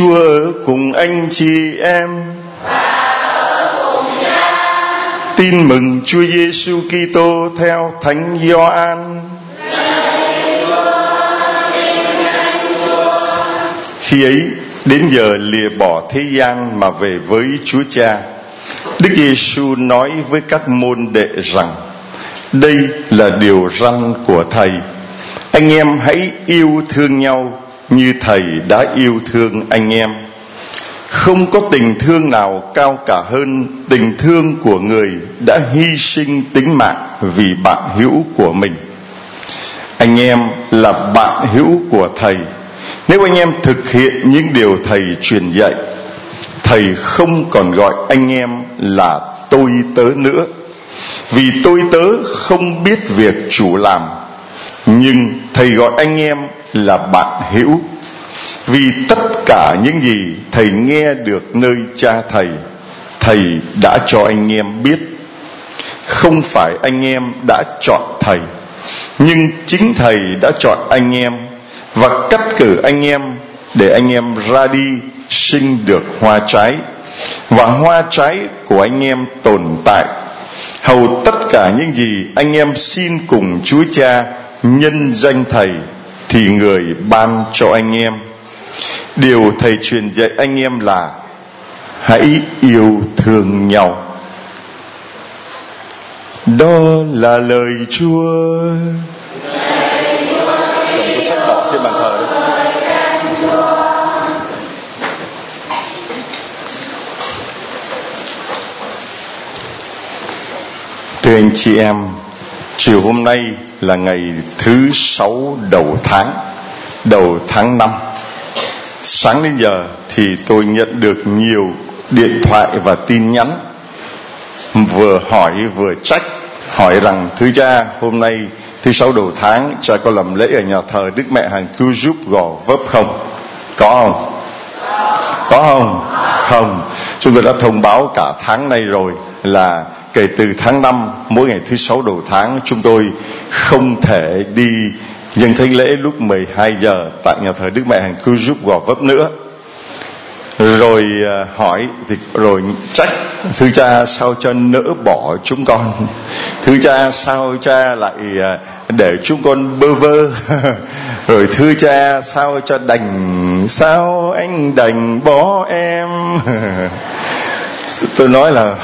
Chúa ở cùng anh chị em. Tin mừng Chúa Giêsu Kitô theo Thánh Gioan. Khi ấy đến giờ lìa bỏ thế gian mà về với Chúa Cha, Đức Giêsu nói với các môn đệ rằng: Đây là điều răn của Thầy. Anh em hãy yêu thương nhau như thầy đã yêu thương anh em. Không có tình thương nào cao cả hơn tình thương của người đã hy sinh tính mạng vì bạn hữu của mình. Anh em là bạn hữu của thầy. Nếu anh em thực hiện những điều thầy truyền dạy, thầy không còn gọi anh em là tôi tớ nữa. Vì tôi tớ không biết việc chủ làm, nhưng thầy gọi anh em là bạn hữu. Vì tất cả những gì thầy nghe được nơi cha thầy thầy đã cho anh em biết. Không phải anh em đã chọn thầy, nhưng chính thầy đã chọn anh em và cắt cử anh em để anh em ra đi sinh được hoa trái. Và hoa trái của anh em tồn tại. Hầu tất cả những gì anh em xin cùng chúa cha nhân danh thầy thì người ban cho anh em. Điều thầy truyền dạy anh em là hãy yêu thương nhau. Đó là lời chúa. Cầm sách đỏ trên bàn thờ đấy. Thưa anh chị em, chiều hôm nay là ngày thứ sáu đầu tháng đầu tháng năm. Sáng đến giờ thì tôi nhận được nhiều điện thoại và tin nhắn, vừa hỏi vừa trách, hỏi rằng, thứ cha, hôm nay thứ sáu đầu tháng, cha có làm lễ ở nhà thờ đức mẹ hàng cứu giúp gò vấp không? Có không? Có không? Không. Chúng tôi đã thông báo cả tháng nay rồi là kể từ tháng 5 mỗi ngày thứ sáu đầu tháng, chúng tôi không thể đi dân thánh lễ lúc 12 giờ tại nhà thờ Đức Mẹ Hàng Cứu Giúp Gò Vấp nữa. Rồi à, hỏi thì, rồi trách thứ cha, sao cho nỡ bỏ chúng con? Thứ cha, sao cha lại à, để chúng con bơ vơ? Rồi, thưa cha, sao cho đành? Sao anh đành bỏ em? Tôi nói là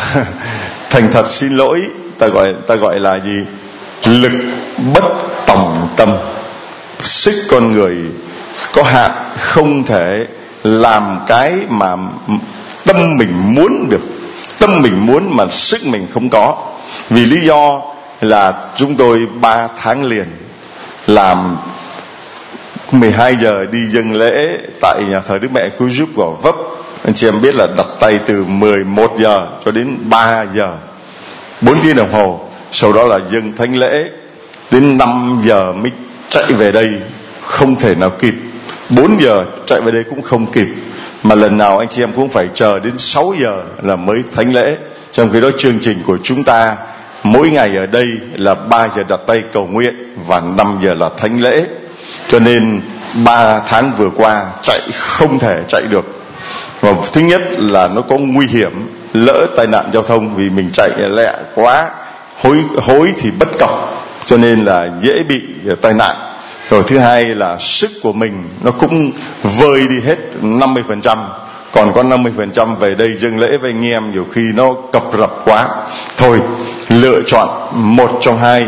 thành thật xin lỗi, ta gọi ta gọi là gì? Lực bất tòng tâm. Sức con người có hạn không thể làm cái mà tâm mình muốn được. Tâm mình muốn mà sức mình không có. Vì lý do là chúng tôi ba tháng liền làm 12 giờ đi dân lễ tại nhà thờ Đức Mẹ Cứu Giúp Gò Vấp anh chị em biết là đặt tay từ 11 giờ cho đến 3 giờ. 4 tiếng đồng hồ. Sau đó là dân thánh lễ. Đến 5 giờ mới chạy về đây. Không thể nào kịp. 4 giờ chạy về đây cũng không kịp. Mà lần nào anh chị em cũng phải chờ đến 6 giờ là mới thánh lễ. Trong khi đó chương trình của chúng ta mỗi ngày ở đây là 3 giờ đặt tay cầu nguyện và 5 giờ là thánh lễ. Cho nên 3 tháng vừa qua chạy không thể chạy được và thứ nhất là nó có nguy hiểm, lỡ tai nạn giao thông vì mình chạy lẹ quá, hối hối thì bất cập, cho nên là dễ bị à, tai nạn. Rồi thứ hai là sức của mình nó cũng vơi đi hết 50% còn có 50% về đây dâng lễ với anh em, nhiều khi nó cập rập quá. Thôi, lựa chọn một trong hai,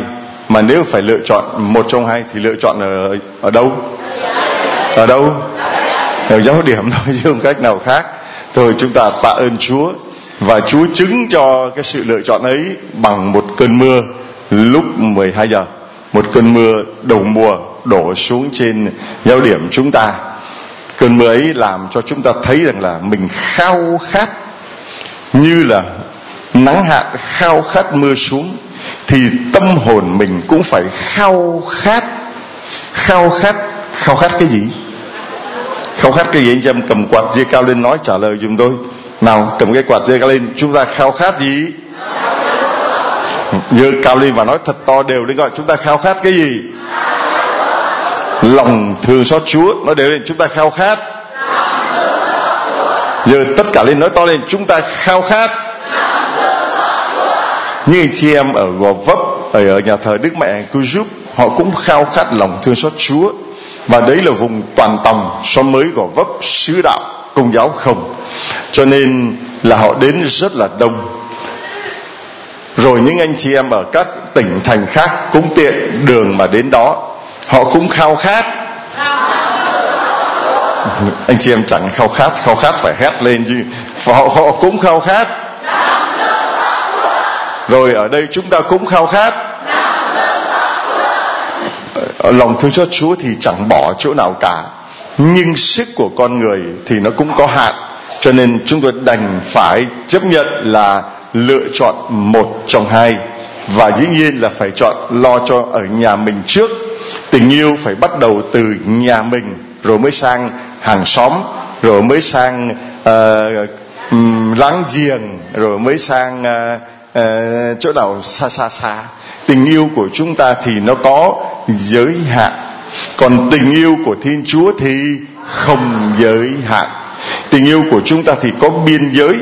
mà nếu phải lựa chọn một trong hai thì lựa chọn ở ở đâu? Ở đâu? Rồi giáo điểm thôi, chứ không cách nào khác. Thôi, chúng ta tạ ơn Chúa và Chúa chứng cho cái sự lựa chọn ấy bằng một cơn mưa lúc 12 giờ. Một cơn mưa đầu mùa đổ xuống trên giáo điểm chúng ta. Cơn mưa ấy làm cho chúng ta thấy rằng là mình khao khát, như là nắng hạn khao khát mưa xuống, thì tâm hồn mình cũng phải khao khát. Khao khát khao khát cái gì? Khao khát cái gì anh em cầm quạt dưa cao lên nói trả lời giùm tôi. Nào cầm cái quạt dưa cao lên chúng ta khao khát gì? Dơ cao lên và nói thật to đều lên gọi chúng ta khao khát cái gì? Lòng thương xót Chúa nó đều lên chúng ta khao khát. Giờ tất cả lên nói to lên chúng ta khao khát. Như anh chị em ở gò vấp ở, ở nhà thờ đức mẹ cứu giúp họ cũng khao khát lòng thương xót chúa và đấy là vùng toàn tòng xóm mới gò vấp sứ đạo công giáo không. Cho nên là họ đến rất là đông. Rồi những anh chị em ở các tỉnh thành khác cũng tiện đường mà đến đó. Họ cũng khao khát. Anh chị em chẳng khao khát khao khát phải hét lên chứ. Họ, họ cũng khao khát. Rồi ở đây chúng ta cũng khao khát. Ờ, lòng thương xót Chúa thì chẳng bỏ chỗ nào cả. Nhưng sức của con người thì nó cũng có hạn. Cho nên chúng tôi đành phải chấp nhận là lựa chọn một trong hai. Và dĩ nhiên là phải chọn lo cho ở nhà mình trước. Tình yêu phải bắt đầu từ nhà mình rồi mới sang hàng xóm rồi mới sang uh, láng giềng rồi mới sang uh, uh, chỗ nào xa xa xa. Tình yêu của chúng ta thì nó có giới hạn. Còn tình yêu của thiên chúa thì không giới hạn. Tình yêu của chúng ta thì có biên giới.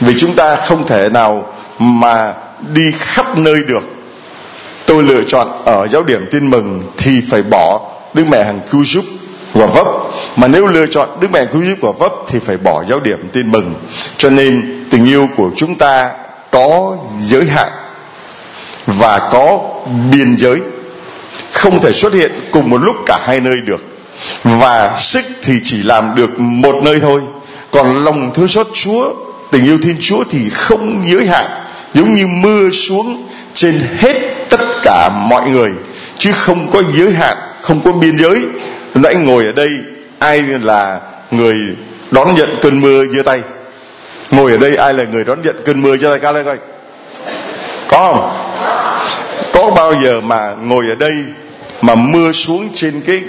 Vì chúng ta không thể nào mà đi khắp nơi được. Tôi lựa chọn ở giáo điểm tin mừng thì phải bỏ đức mẹ hằng cứu giúp và vấp. Mà nếu lựa chọn đức mẹ cứu giúp và vấp thì phải bỏ giáo điểm tin mừng. Cho nên tình yêu của chúng ta có giới hạn và có biên giới không thể xuất hiện cùng một lúc cả hai nơi được. Và sức thì chỉ làm được một nơi thôi. Còn lòng thương xót chúa, tình yêu thiên chúa thì không giới hạn, giống như mưa xuống trên hết tất cả mọi người, chứ không có giới hạn, không có biên giới. Nãy ngồi ở đây, ai là người đón nhận cơn mưa giơ tay? Ngồi ở đây ai là người đón nhận cơn mưa giơ tay? Cao lên coi. Có không? Có bao giờ mà ngồi ở đây mà mưa xuống trên cái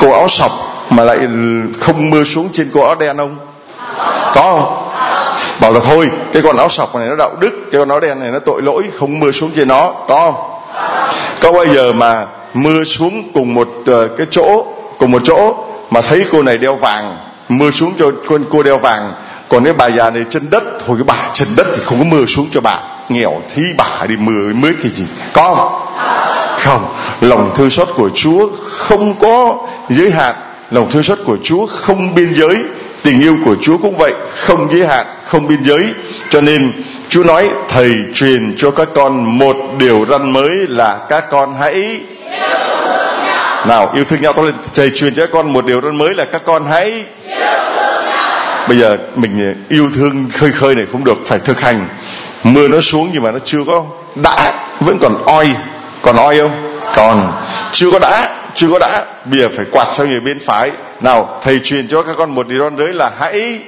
cô áo sọc mà lại không mưa xuống trên cô áo đen không? Có không? Bảo là thôi cái con áo sọc này nó đạo đức cái con áo đen này nó tội lỗi không mưa xuống trên nó có không? Có bao giờ mà mưa xuống cùng một uh, cái chỗ cùng một chỗ mà thấy cô này đeo vàng mưa xuống cho con cô đeo vàng còn cái bà già này chân đất thôi cái bà chân đất thì không có mưa xuống cho bà nghèo thi bả đi mười mới cái gì? Có không? Không. Lòng thương xót của chúa không có giới hạn. Lòng thương xót của chúa không biên giới. Tình yêu của chúa cũng vậy, không giới hạn, không biên giới. Cho nên chúa nói, thầy truyền cho các con một điều răn mới là các con hãy nào, yêu thương nhau tôi lên. Thầy truyền cho các con một điều răn mới là các con hãy bây giờ mình ờ, yêu thương khơi khơi này không được, phải thực hành mưa nó xuống nhưng mà nó chưa có đã, vẫn còn oi. Còn oi không? Còn. Chưa có đã, chưa có đã. Bây giờ phải quạt cho người bên phải. Nào, thầy truyền cho các con một điều răn giới là hãy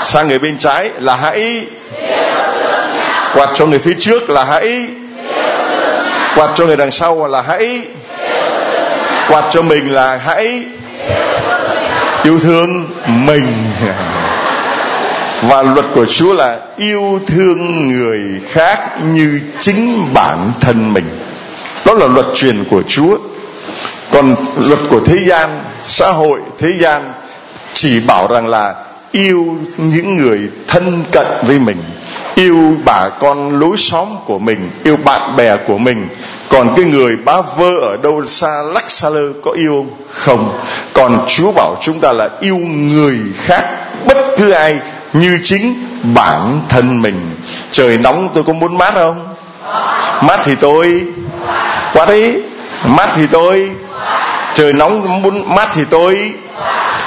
sang người bên trái là hãy quạt cho người phía trước là hãy quạt cho người đằng sau là hãy quạt cho mình là hãy yêu thương mình và luật của Chúa là yêu thương người khác như chính bản thân mình. Đó là luật truyền của Chúa. Còn luật của thế gian, xã hội, thế gian chỉ bảo rằng là yêu những người thân cận với mình, yêu bà con lối xóm của mình, yêu bạn bè của mình. Còn cái người bá vơ ở đâu xa, lắc xa lơ có yêu không? Không. Còn chúa bảo chúng ta là yêu người khác, bất cứ ai như chính bản thân mình. Trời nóng, tôi có muốn mát không? Mát thì tôi. Quá đấy mát thì tôi. Trời nóng muốn mát thì tôi.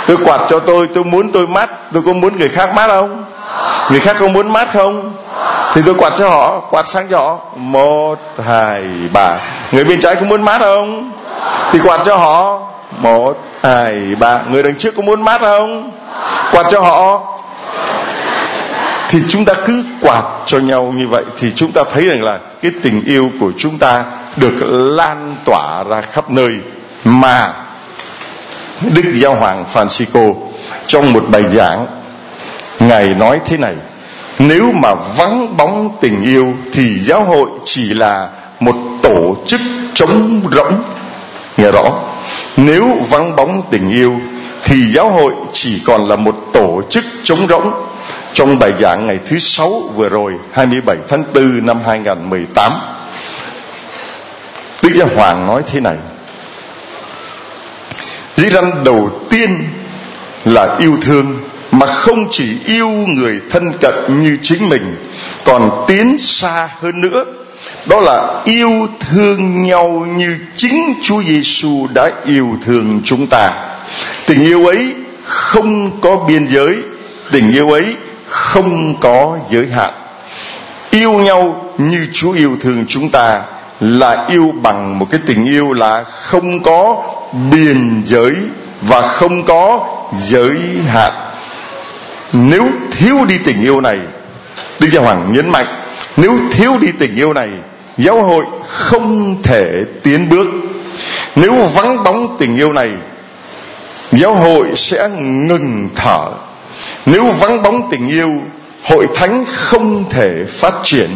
Tôi quạt cho tôi tôi muốn tôi mát. Tôi có muốn người khác mát không? Người khác có muốn mát không? Thì tôi quạt cho họ, quạt sang cho họ. Một, hai, ba. Người bên trái có muốn mát không? Thì quạt cho họ. Một, hai, ba. Người đằng trước có muốn mát không? Quạt cho họ thì chúng ta cứ quạt cho nhau như vậy thì chúng ta thấy rằng là cái tình yêu của chúng ta được lan tỏa ra khắp nơi. Mà Đức Giáo Hoàng Francisco trong một bài giảng, Ngài nói thế này, Nếu mà vắng bóng tình yêu Thì giáo hội chỉ là một tổ chức trống rỗng. Nghe rõ. Nếu vắng bóng tình yêu thì giáo hội chỉ còn là một tổ chức trống rỗng trong bài giảng ngày thứ sáu vừa rồi 27 tháng 4 năm 2018 Đức Giáo Hoàng nói thế này. Dĩ răn đầu tiên là yêu thương, Mà không chỉ yêu người thân cận như chính mình, Còn tiến xa hơn nữa. Đó là yêu thương nhau như chính Chúa Giêsu đã yêu thương chúng ta. Tình yêu ấy không có biên giới. Tình yêu ấy không có giới hạn. Yêu nhau như Chúa yêu thương chúng ta là yêu bằng một cái tình yêu là không có biên giới và không có giới hạn. Nếu thiếu đi tình yêu này, đức giáo hoàng nhấn mạnh, nếu thiếu đi tình yêu này, giáo hội không thể tiến bước. Nếu vắng bóng tình yêu này, giáo hội sẽ ngừng thở nếu vắng bóng tình yêu, hội thánh không thể phát triển.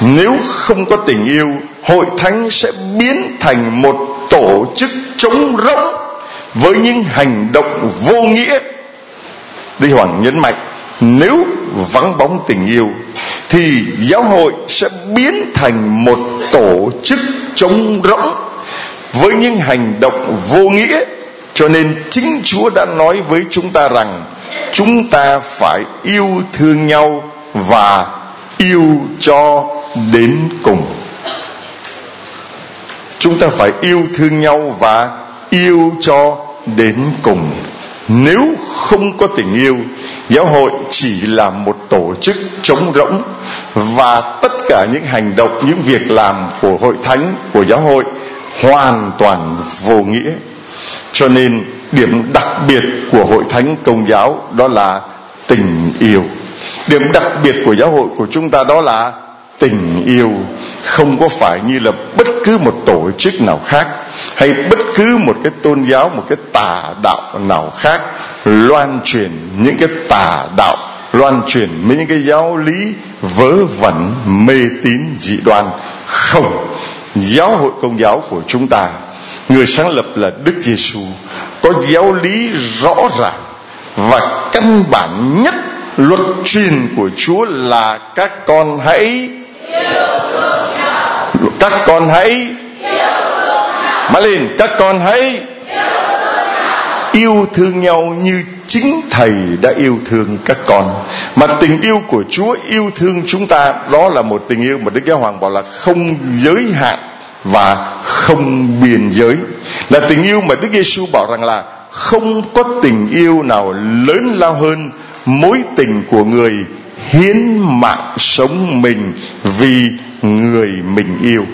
Nếu không có tình yêu, hội thánh sẽ biến thành một tổ chức trống rỗng với những hành động vô nghĩa. Đi Hoàng nhấn mạnh, nếu vắng bóng tình yêu, thì giáo hội sẽ biến thành một tổ chức trống rỗng với những hành động vô nghĩa. Cho nên chính Chúa đã nói với chúng ta rằng chúng ta phải yêu thương nhau và yêu cho đến cùng. Chúng ta phải yêu thương nhau và yêu cho đến cùng. Nếu không có tình yêu, giáo hội chỉ là một tổ chức trống rỗng và tất cả những hành động, những việc làm của hội thánh, của giáo hội hoàn toàn vô nghĩa. Cho nên điểm đặc biệt của hội thánh công giáo đó là tình yêu. Điểm đặc biệt của giáo hội của chúng ta đó là tình yêu. Không có phải như là bất cứ một tổ chức nào khác hay bất cứ một cái tôn giáo, một cái tà đạo nào khác loan truyền những cái tà đạo, loan truyền những cái giáo lý vớ vẩn, mê tín, dị đoan. Không. Giáo hội công giáo của chúng ta, người sáng lập là đức giêsu có giáo lý rõ ràng và căn bản nhất luật truyền của chúa là các con hãy các con hãy mà lên, các con hãy yêu thương nhau như chính thầy đã yêu thương các con. Mà tình yêu của chúa yêu thương chúng ta, đó là một tình yêu mà đức giáo hoàng bảo là không giới hạn và không biên giới. Là tình yêu mà đức giêsu bảo rằng là không có tình yêu nào lớn lao hơn mối tình của người hiến mạng sống mình vì người mình yêu.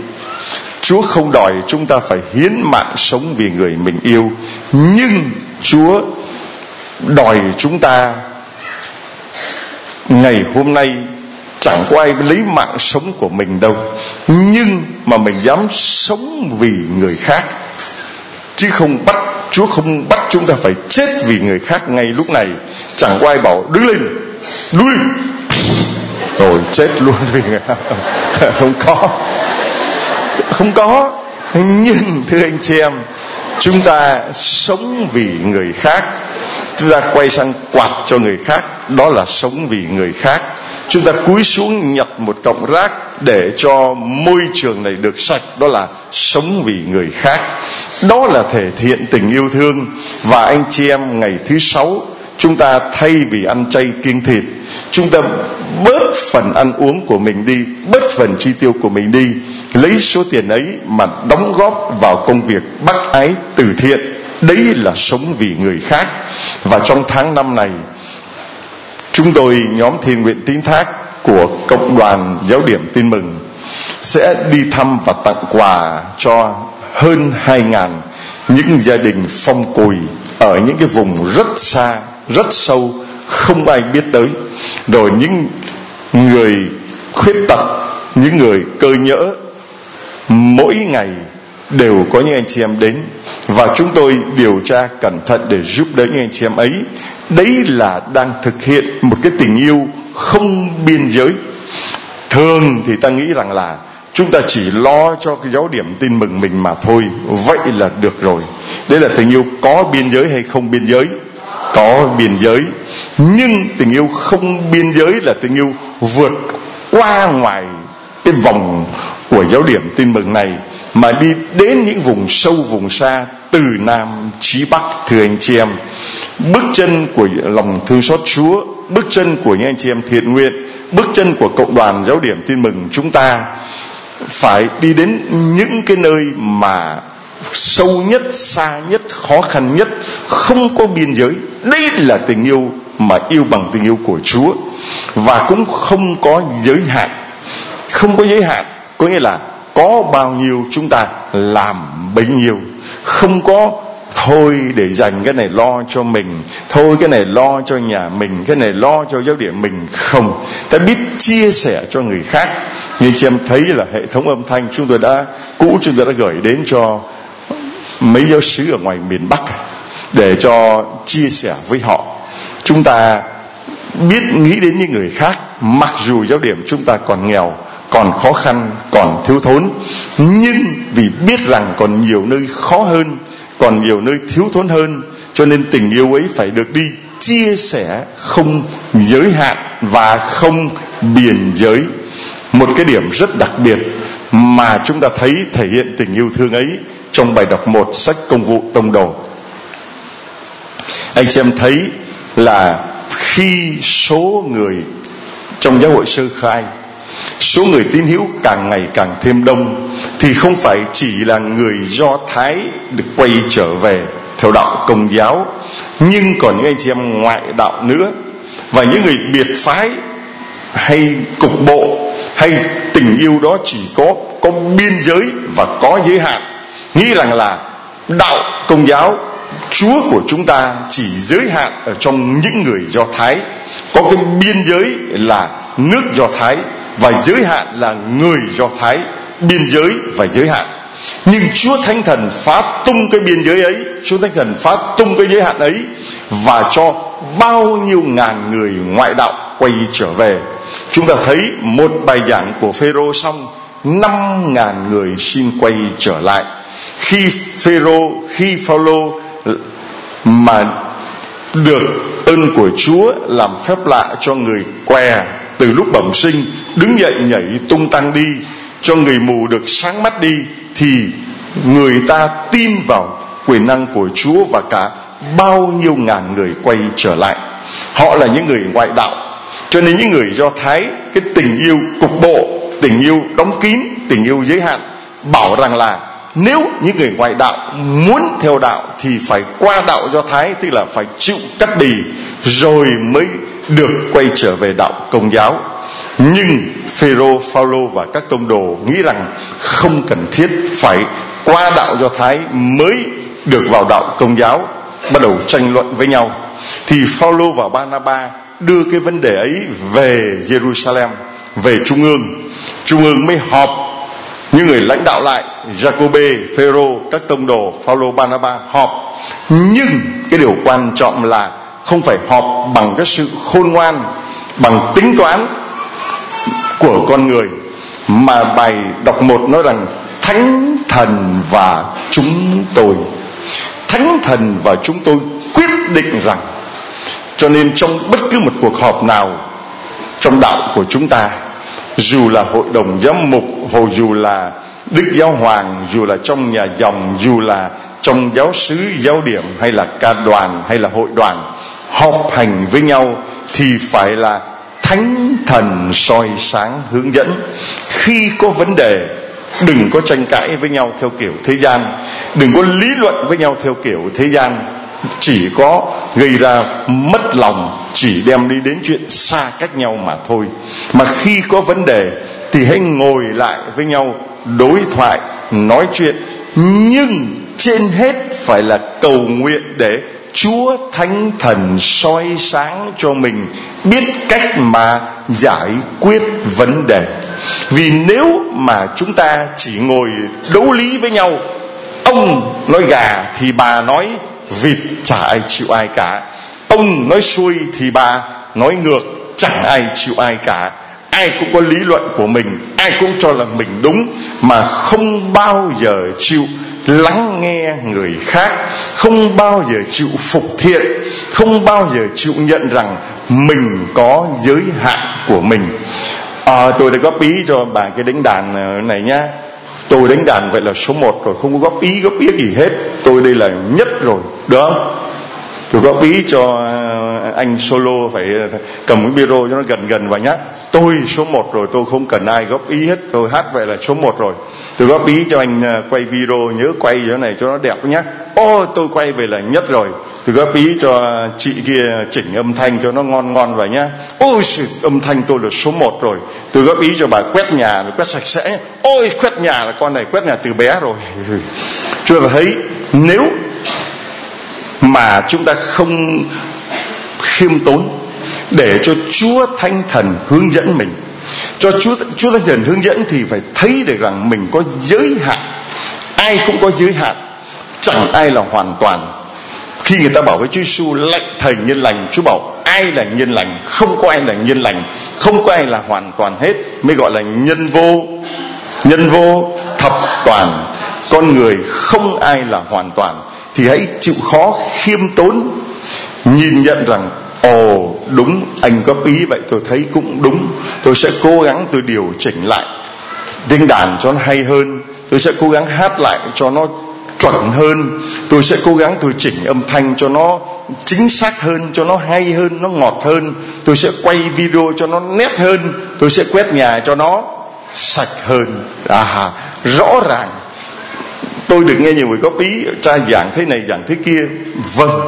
Chúa không đòi chúng ta phải hiến mạng sống vì người mình yêu, Nhưng Chúa đòi chúng ta Ngày hôm nay chẳng có ai lấy mạng sống của mình đâu. Nhưng mà mình dám sống vì người khác. Chứ không bắt, Chúa không bắt chúng ta phải chết vì người khác ngay lúc này. Chẳng có ai bảo, đứng lên Đứng Rồi chết luôn vì người khác. Không có. Không có. Nhưng thưa anh chị em, chúng ta sống vì người khác. Chúng ta quay sang quạt cho người khác. Đó là sống vì người khác chúng ta cúi xuống nhặt một cọng rác để cho môi trường này được sạch. Đó là sống vì người khác. Đó là thể hiện tình yêu thương. Và anh chị em, ngày thứ sáu, chúng ta thay vì ăn chay kiêng thịt, chúng ta bớt phần ăn uống của mình đi, bớt phần chi tiêu của mình đi. Lấy số tiền ấy mà đóng góp vào công việc bác ái từ thiện. Đấy là sống vì người khác. Và trong tháng năm này chúng tôi, nhóm thiền nguyện tín thác của cộng đoàn giáo điểm tin mừng, sẽ đi thăm và tặng quà cho hơn hai ngàn những gia đình phong cùi ở những cái vùng rất xa, rất sâu, không ai biết tới. Rồi những người khuyết tật, những người cơ nhỡ, mỗi ngày đều có những anh chị em đến. Và chúng tôi điều tra cẩn thận để giúp đỡ những anh chị em ấy đấy là đang thực hiện một cái tình yêu không biên giới. Thường thì ta nghĩ rằng là chúng ta chỉ lo cho cái giáo điểm tin mừng mình mà thôi. Vậy là được rồi. Đấy là tình yêu có biên giới hay không biên giới? Có biên giới. Nhưng tình yêu không biên giới là tình yêu vượt qua ngoài cái vòng của giáo điểm tin mừng này, mà đi đến những vùng sâu, vùng xa, từ nam chí bắc, thưa anh chị em bước chân của lòng thương xót chúa, bước chân của những anh chị em thiện nguyện, bước chân của cộng đoàn giáo điểm tin mừng chúng ta phải đi đến những cái nơi mà sâu nhất, xa nhất, khó khăn nhất, không có biên giới. Đây là tình yêu mà yêu bằng tình yêu của chúa và cũng không có giới hạn. Không có giới hạn, có nghĩa là có bao nhiêu chúng ta làm bấy nhiêu. Không có thôi để dành cái này lo cho mình. Thôi cái này lo cho nhà mình. Cái này lo cho giáo điểm mình. Không. Ta biết chia sẻ cho người khác. Như chị em thấy là hệ thống âm thanh chúng tôi đã, cũ chúng tôi đã gửi đến cho mấy giáo sứ ở ngoài miền Bắc à, để cho chia sẻ với họ. Chúng ta biết nghĩ đến những người khác, mặc dù giáo điểm chúng ta còn nghèo, còn khó khăn, còn thiếu thốn, nhưng vì biết rằng còn nhiều nơi khó hơn còn nhiều nơi thiếu thốn hơn, cho nên tình yêu ấy phải được đi chia sẻ không giới hạn và không biên giới. Một cái điểm rất đặc biệt mà chúng ta thấy thể hiện tình yêu thương ấy trong bài đọc một sách công vụ tông đồ. Anh chị em thấy là khi số người trong giáo hội sơ khai, số người tín hữu càng ngày càng thêm đông thì không phải chỉ là người do thái được quay trở về theo đạo công giáo, nhưng còn những anh chị em ngoại đạo nữa. Và những người biệt phái hay cục bộ hay tình yêu đó chỉ có có biên giới và có giới hạn. Nghĩ rằng là đạo công giáo, chúa của chúng ta chỉ giới hạn ở trong những người do thái. Có cái biên giới là nước do thái và giới hạn là người do thái biên giới và giới hạn. Nhưng chúa thánh thần phá tung cái biên giới ấy, chúa thánh thần phá tung cái giới hạn ấy và cho bao nhiêu ngàn người ngoại đạo quay trở về. Chúng ta thấy một bài giảng của phêrô xong, năm ngàn người xin quay trở lại. Khi phêrô, khi phaolô mà được ơn của chúa làm phép lạ cho người què từ lúc bẩm sinh, đứng dậy nhảy tung tăng đi cho người mù được sáng mắt đi, thì người ta tin vào quyền năng của Chúa và cả bao nhiêu ngàn người quay trở lại. Họ là những người ngoại đạo. Cho nên những người do thái, cái tình yêu cục bộ, tình yêu đóng kín, tình yêu giới hạn, bảo rằng là nếu những người ngoại đạo muốn theo đạo thì phải qua đạo do thái, tức là phải chịu cắt bì, rồi mới được quay trở về đạo công giáo nhưng Phêrô, Phaolô và các tông đồ nghĩ rằng không cần thiết phải qua đạo do thái mới được vào đạo công giáo bắt đầu tranh luận với nhau. Thì Phaolô và Barnaba đưa cái vấn đề ấy về Jerusalem về trung ương. Trung ương mới họp. Những người lãnh đạo lại Jacobe, Phêrô, các tông đồ Phaolô, Barnaba họp. Nhưng cái điều quan trọng là không phải họp bằng cái sự khôn ngoan bằng tính toán của con người mà bài đọc một nói rằng, thánh thần và chúng tôi. Thánh thần và chúng tôi quyết định rằng, cho nên trong bất cứ một cuộc họp nào trong đạo của chúng ta, dù là hội đồng giám mục, hồ dù là đức giáo hoàng, dù là trong nhà dòng, dù là trong giáo sứ, giáo điểm, hay là ca đoàn, hay là hội đoàn họp hành với nhau, thì phải là thánh thần soi sáng hướng dẫn. Khi có vấn đề, đừng có tranh cãi với nhau theo kiểu thế gian. Đừng có lý luận với nhau theo kiểu thế gian. Chỉ có gây ra mất lòng, chỉ đem đi đến chuyện xa cách nhau mà thôi. Mà khi có vấn đề, thì hãy ngồi lại với nhau, đối thoại, nói chuyện. Nhưng trên hết phải là cầu nguyện để Chúa Thánh Thần soi sáng cho mình biết cách mà giải quyết vấn đề. Vì nếu mà chúng ta chỉ ngồi đấu lý với nhau, ông nói gà thì bà nói vịt chả ai chịu ai cả. Ông nói xuôi thì bà nói ngược chẳng ai chịu ai cả. Ai cũng có lý luận của mình, ai cũng cho là mình đúng mà không bao giờ chịu lắng nghe người khác không bao giờ chịu phục thiện không bao giờ chịu nhận rằng mình có giới hạn của mình. À, tôi đã góp ý cho bà cái đánh đàn à, này nhá. Tôi đánh đàn vậy là số một rồi không có góp ý góp ý gì hết. Tôi đây là nhất rồi được không? Tôi góp ý cho à, anh solo phải à, cầm cái biro cho nó gần gần và nhắc tôi số một rồi, tôi không cần ai góp ý hết. Tôi hát vậy là số một rồi. Tôi góp ý cho anh à, quay video nhớ quay chỗ này cho nó đẹp nhá. Ô, tôi quay về là nhất rồi. Tôi góp ý cho chị kia chỉnh âm thanh cho nó ngon ngon vậy nhá. Ôi âm thanh tôi là số một rồi. Tôi góp ý cho bà quét nhà là quét sạch sẽ. Ôi, quét nhà là con này quét nhà từ bé rồi. Chưa thấy. Nếu mà chúng ta không khiêm tốn để cho Chúa Thánh Thần hướng dẫn mình. Cho Chúa Chúa Thánh Thần hướng dẫn thì phải thấy được rằng mình có giới hạn. Ai cũng có giới hạn, chẳng ai là hoàn toàn. Khi người ta bảo với Chúa Giêsu lệnh thầy nhân lành, Chúa bảo, ai là nhân lành? Không có ai là nhân lành, không có ai là hoàn toàn hết. Mới gọi là nhân vô nhân vô thập toàn. Con người không ai là hoàn toàn thì hãy chịu khó khiêm tốn, nhìn nhận rằng, ồ, đúng, anh góp ý vậy tôi thấy cũng đúng, tôi sẽ cố gắng tôi điều chỉnh lại. Tiếng đàn cho nó hay hơn, tôi sẽ cố gắng hát lại cho nó chuẩn hơn, tôi sẽ cố gắng tôi chỉnh âm thanh cho nó chính xác hơn, cho nó hay hơn, nó ngọt hơn, tôi sẽ quay video cho nó nét hơn, tôi sẽ quét nhà cho nó sạch hơn. À rõ ràng tôi được nghe nhiều người góp ý cha giảng thế này, giảng thế kia. Vâng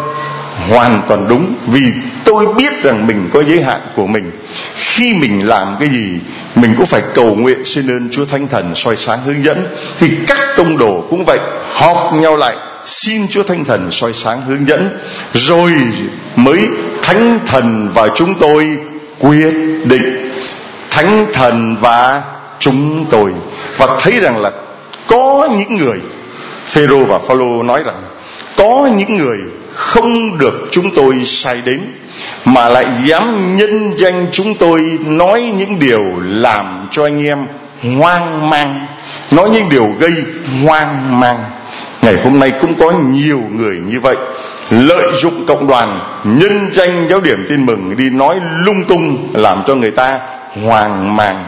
hoàn toàn đúng, vì tôi biết rằng mình có giới hạn của mình. Khi mình làm cái gì, mình cũng phải cầu nguyện xin ơn Chúa Thánh Thần soi sáng hướng dẫn. Thì các tông đồ cũng vậy, họp nhau lại, xin Chúa Thánh Thần soi sáng hướng dẫn. Rồi mới Thánh Thần và chúng tôi quyết định. Thánh Thần và chúng tôi. Và thấy rằng là có những người Phêrô và Phaolô nói rằng, có những người không được chúng tôi sai đến, mà lại dám nhân danh chúng tôi nói những điều làm cho anh em hoang mang, nói những điều gây hoang mang. Ngày hôm nay cũng có nhiều người như vậy, lợi dụng cộng đoàn, nhân danh giáo điểm tin mừng đi nói lung tung, làm cho người ta hoang mang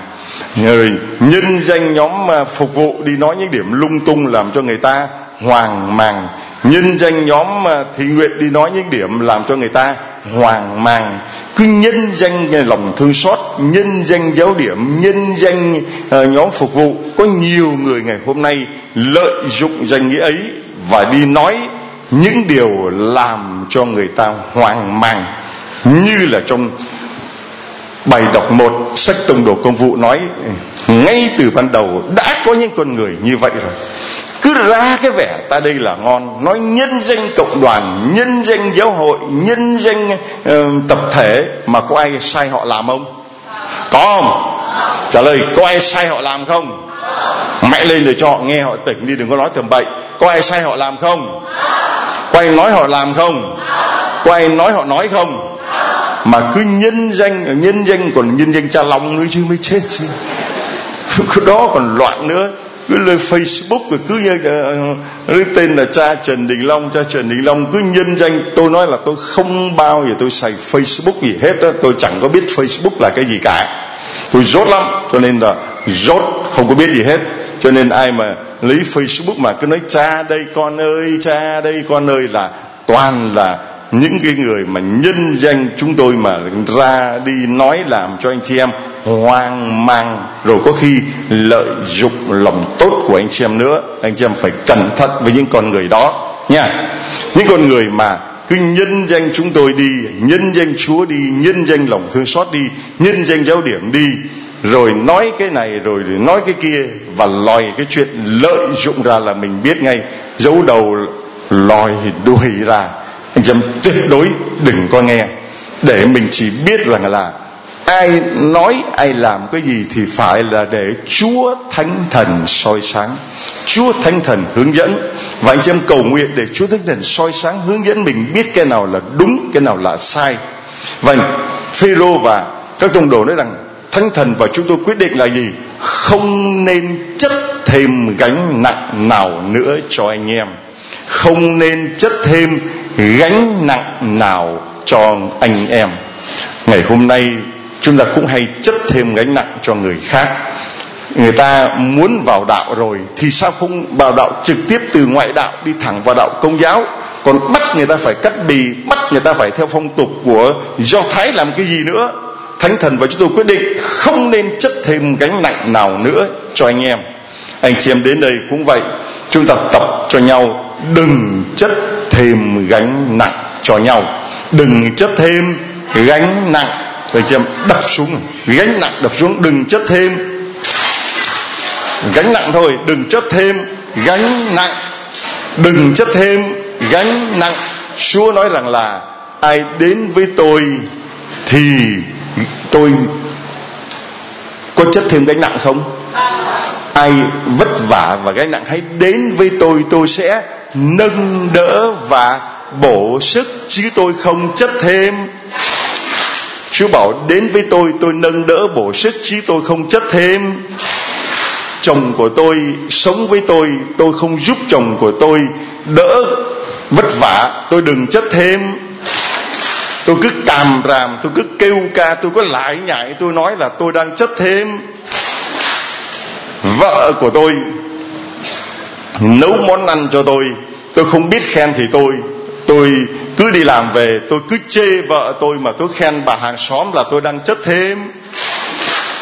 người nhân danh nhóm mà phục vụ đi nói những điểm lung tung làm cho người ta hoang mang. Nhân danh nhóm mà thị nguyện đi nói những điểm làm cho người ta hoang mang. Cứ nhân danh lòng thương xót nhân danh giáo điểm nhân danh uh, nhóm phục vụ. Có nhiều người ngày hôm nay lợi dụng danh nghĩa ấy và đi nói những điều làm cho người ta hoang mang. Như là trong bài đọc một sách tông đồ công vụ nói ngay từ ban đầu đã có những con người như vậy rồi. Cứ ra cái vẻ ta đây là ngon nói nhân danh cộng đoàn nhân danh giáo hội nhân danh uh, tập thể mà có ai sai họ làm không? Có không? Trả lời có ai sai họ làm không? Mẹ lên để cho họ nghe họ tỉnh đi đừng có nói tầm bậy. Có ai sai họ làm không? Có ai nói họ làm không? Có ai nói họ nói không? Mà cứ nhân danh nhân danh còn nhân danh cha long nữa chứ mới chết chứ. Đó còn loạn nữa. Cứ lên Facebook rồi cứ ờ, ờ, lấy tên là cha Trần Đình Long, cha Trần Đình Long cứ nhân danh. Tôi nói là tôi không bao giờ tôi xài Facebook gì hết đó tôi chẳng có biết Facebook là cái gì cả. Tôi rốt lắm, cho nên là rốt, không có biết gì hết. Cho nên ai mà lấy Facebook mà cứ nói, cha đây con ơi, cha đây con ơi là toàn là những cái người mà nhân danh chúng tôi mà ra đi nói làm cho anh chị em hoang mang, rồi có khi lợi dụng lòng tốt của anh chị em nữa, anh chị em phải cẩn thận với những con người đó nha. Những con người mà cứ nhân danh chúng tôi đi, nhân danh chúa đi, nhân danh lòng thương xót đi, nhân danh giáo điểm đi, rồi nói cái này, rồi nói cái kia, và lòi cái chuyện lợi dụng ra là mình biết ngay, giấu đầu lòi đuôi ra anh chị em tuyệt đối đừng có nghe. Để mình chỉ biết rằng là ai nói, ai làm cái gì thì phải là để Chúa Thánh Thần soi sáng. Chúa Thánh Thần hướng dẫn. Và anh chị em cầu nguyện để Chúa Thánh Thần soi sáng, hướng dẫn mình biết cái nào là đúng, cái nào là sai. Và Phêrô và các tông đồ nói rằng, Thánh Thần và chúng tôi quyết định là gì? Không nên chấp thêm gánh nặng nào nữa cho anh em. Không nên chất thêm gánh nặng nào cho anh em. Ngày hôm nay, chúng ta cũng hay chất thêm gánh nặng cho người khác. Người ta muốn vào đạo rồi, thì sao không vào đạo trực tiếp từ ngoại đạo đi thẳng vào đạo công giáo? Còn bắt người ta phải cắt bì, bắt người ta phải theo phong tục của do thái làm cái gì nữa? Thánh thần và chúng tôi quyết định không nên chất thêm gánh nặng nào nữa cho anh em. Anh chị em đến đây cũng vậy, chúng ta tập cho nhau đừng chất thêm gánh nặng cho nhau. Đừng chất thêm gánh nặng. Rồi chị em đập xuống. Gánh nặng đập xuống, đừng chất thêm gánh nặng thôi. Đừng chất thêm gánh nặng. Đừng chất thêm gánh nặng. Chúa nói rằng là, ai đến với tôi thì tôi có chất thêm gánh nặng không? Ai vất vả và gánh nặng, hãy đến với tôi tôi sẽ nâng đỡ và bổ sức. Chứ tôi không chất thêm. Chúa bảo, đến với tôi tôi nâng đỡ, bổ sức, chứ tôi không chất thêm. Chồng của tôi sống với tôi tôi không giúp chồng của tôi đỡ vất vả. Tôi đừng chất thêm. Tôi cứ càm ràm, tôi cứ kêu ca, tôi có lại nhại tôi nói là tôi đang chất thêm. Vợ của tôi nấu món ăn cho tôi tôi không biết khen thì tôi tôi cứ đi làm về, tôi cứ chê vợ tôi mà tôi khen bà hàng xóm là tôi đang chất thêm.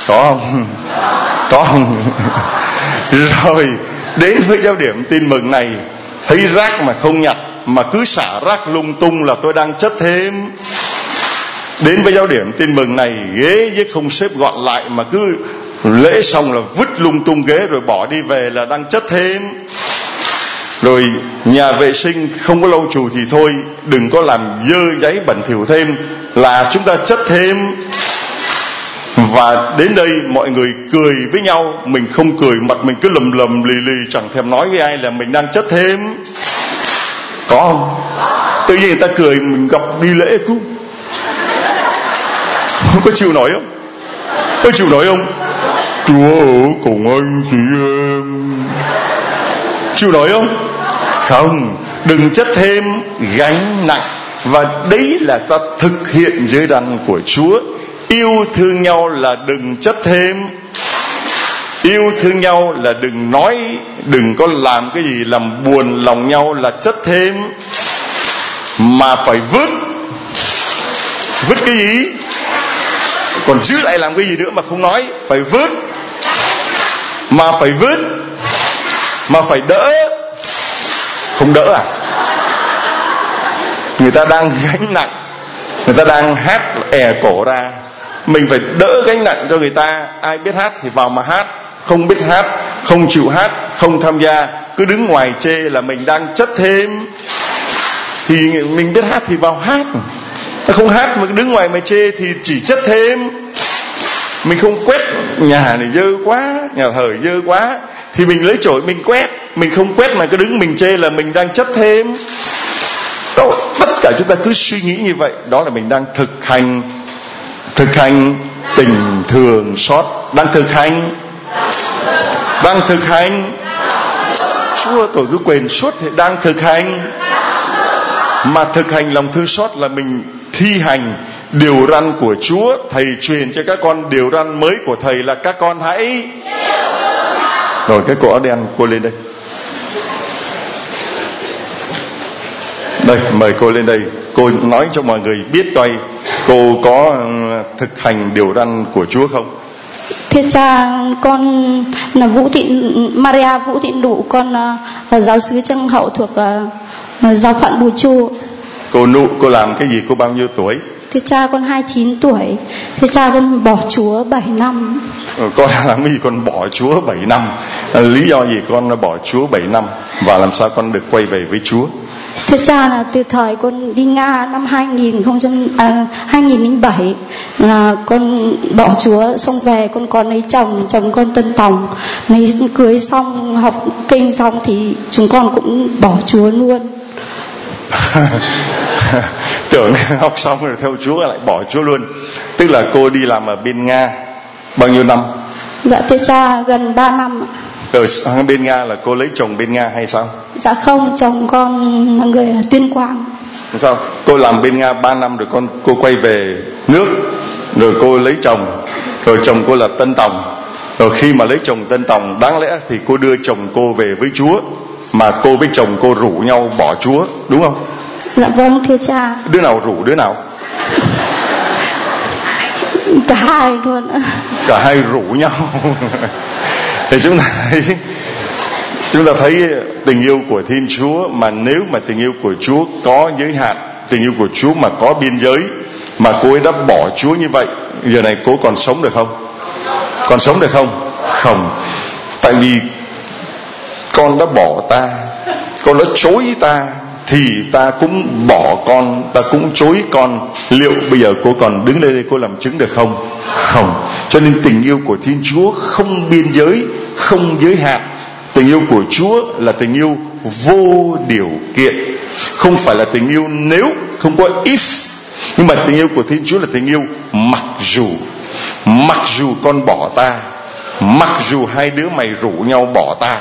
Có không? Có không? Rồi, đến với giáo điểm tin mừng này. Thấy rác mà không nhặt, mà cứ xả rác lung tung là tôi đang chất thêm. Đến với giáo điểm tin mừng này, ghế với không xếp gọn lại mà cứ lễ xong là vứt lung tung ghế rồi bỏ đi về là đang chất thêm. Rồi nhà vệ sinh không có lâu chủ thì thôi, đừng có làm dơ giấy bẩn thỉu thêm, là chúng ta chất thêm. Và đến đây mọi người cười với nhau, mình không cười, mặt mình cứ lầm lầm, lì lì, chẳng thèm nói với ai là mình đang chất thêm. Có không? Tự nhiên người ta cười, mình gặp đi lễ cũng không có chịu nổi không? Có chịu nổi không? Chúa ở cùng anh chị em. Chịu nổi không? Không. Đừng chất thêm gánh nặng. Và đấy là ta thực hiện dưới đàn của chúa. Yêu thương nhau là đừng chất thêm. Yêu thương nhau là đừng nói, đừng có làm cái gì làm buồn lòng nhau là chất thêm. Mà phải vứt. Vứt cái gì? Còn giữ lại làm cái gì nữa mà không nói, phải vứt mà phải vứt mà phải đỡ. Không đỡ à? Người ta đang gánh nặng, người ta đang hát è cổ ra. Mình phải đỡ gánh nặng cho người ta. Ai biết hát thì vào mà hát. Không biết hát, không chịu hát, không tham gia. Cứ đứng ngoài chê là mình đang chất thêm. Thì mình biết hát thì vào hát. Không hát mà đứng ngoài mà chê thì chỉ chất thêm mình không quét nhà này dơ quá nhà thờ dơ quá thì mình lấy chổi mình quét. Mình không quét mà cứ đứng mình chê là mình đang chất thêm. Đó, tất cả chúng ta cứ suy nghĩ như vậy. Đó là mình đang thực hành thực hành tình thường xót. Đang thực hành đang thực hành. Chúa tôi cứ quên suốt thì đang thực hành. Mà thực hành lòng thương xót là mình thi hành điều răn của Chúa thầy truyền cho các con điều răn mới của thầy là các con hãy rồi cái cổ áo đen cô lên đây. Đây mời cô lên đây. Cô nói cho mọi người biết coi cô có ừ, thực hành điều răn của Chúa không? Thưa cha con là vũ thị maria vũ thị đủ con là giáo sứ trăng hậu thuộc uh, giáo phận bù chu. Cô nụ cô làm cái gì? Cô bao nhiêu tuổi thưa cha con 29 tuổi. Thưa cha con bỏ chúa 7 năm. Ừ, con làm gì con bỏ chúa 7 năm. Lý do gì con bỏ chúa 7 năm và làm sao con được quay về với chúa? Thưa cha là từ thời con đi Nga năm 2000 à, 2007 là con bỏ Chúa xong về con còn lấy chồng chồng con Tân Tòng. Lấy cưới xong học kinh xong thì chúng con cũng bỏ Chúa luôn tưởng học xong rồi theo Chúa lại bỏ Chúa luôn. Tức là cô đi làm ở bên Nga bao nhiêu năm? Dạ thưa cha gần 3 năm ở bên nga là cô lấy chồng bên nga hay sao? Dạ không chồng con là người ở tuyên quang. Sao cô làm bên nga 3 năm rồi con cô quay về nước rồi cô lấy chồng. Rồi chồng cô là tân tòng. Rồi khi mà lấy chồng tân tòng đáng lẽ thì cô đưa chồng cô về với chúa mà cô với chồng cô rủ nhau bỏ chúa đúng không dạ vâng thưa cha. Đứa nào rủ đứa nào? Cả hai luôn. Cả hai rủ nhau. Thì chúng ta thấy chúng ta thấy tình yêu của thiên chúa mà nếu mà tình yêu của chúa có giới hạn tình yêu của chúa mà có biên giới mà cô ấy đã bỏ chúa như vậy giờ này cô còn sống được không? Còn sống được không? Không. Tại vì con đã bỏ ta con đã chối ta thì ta cũng bỏ con, ta cũng chối con. Liệu bây giờ cô còn đứng đây đây cô làm chứng được không? Không. Cho nên tình yêu của thiên chúa không biên giới, không giới hạn. Tình yêu của chúa là tình yêu vô điều kiện. Không phải là tình yêu nếu không có if, nhưng mà tình yêu của thiên chúa là tình yêu mặc dù. Mặc dù con bỏ ta, mặc dù hai đứa mày rủ nhau bỏ ta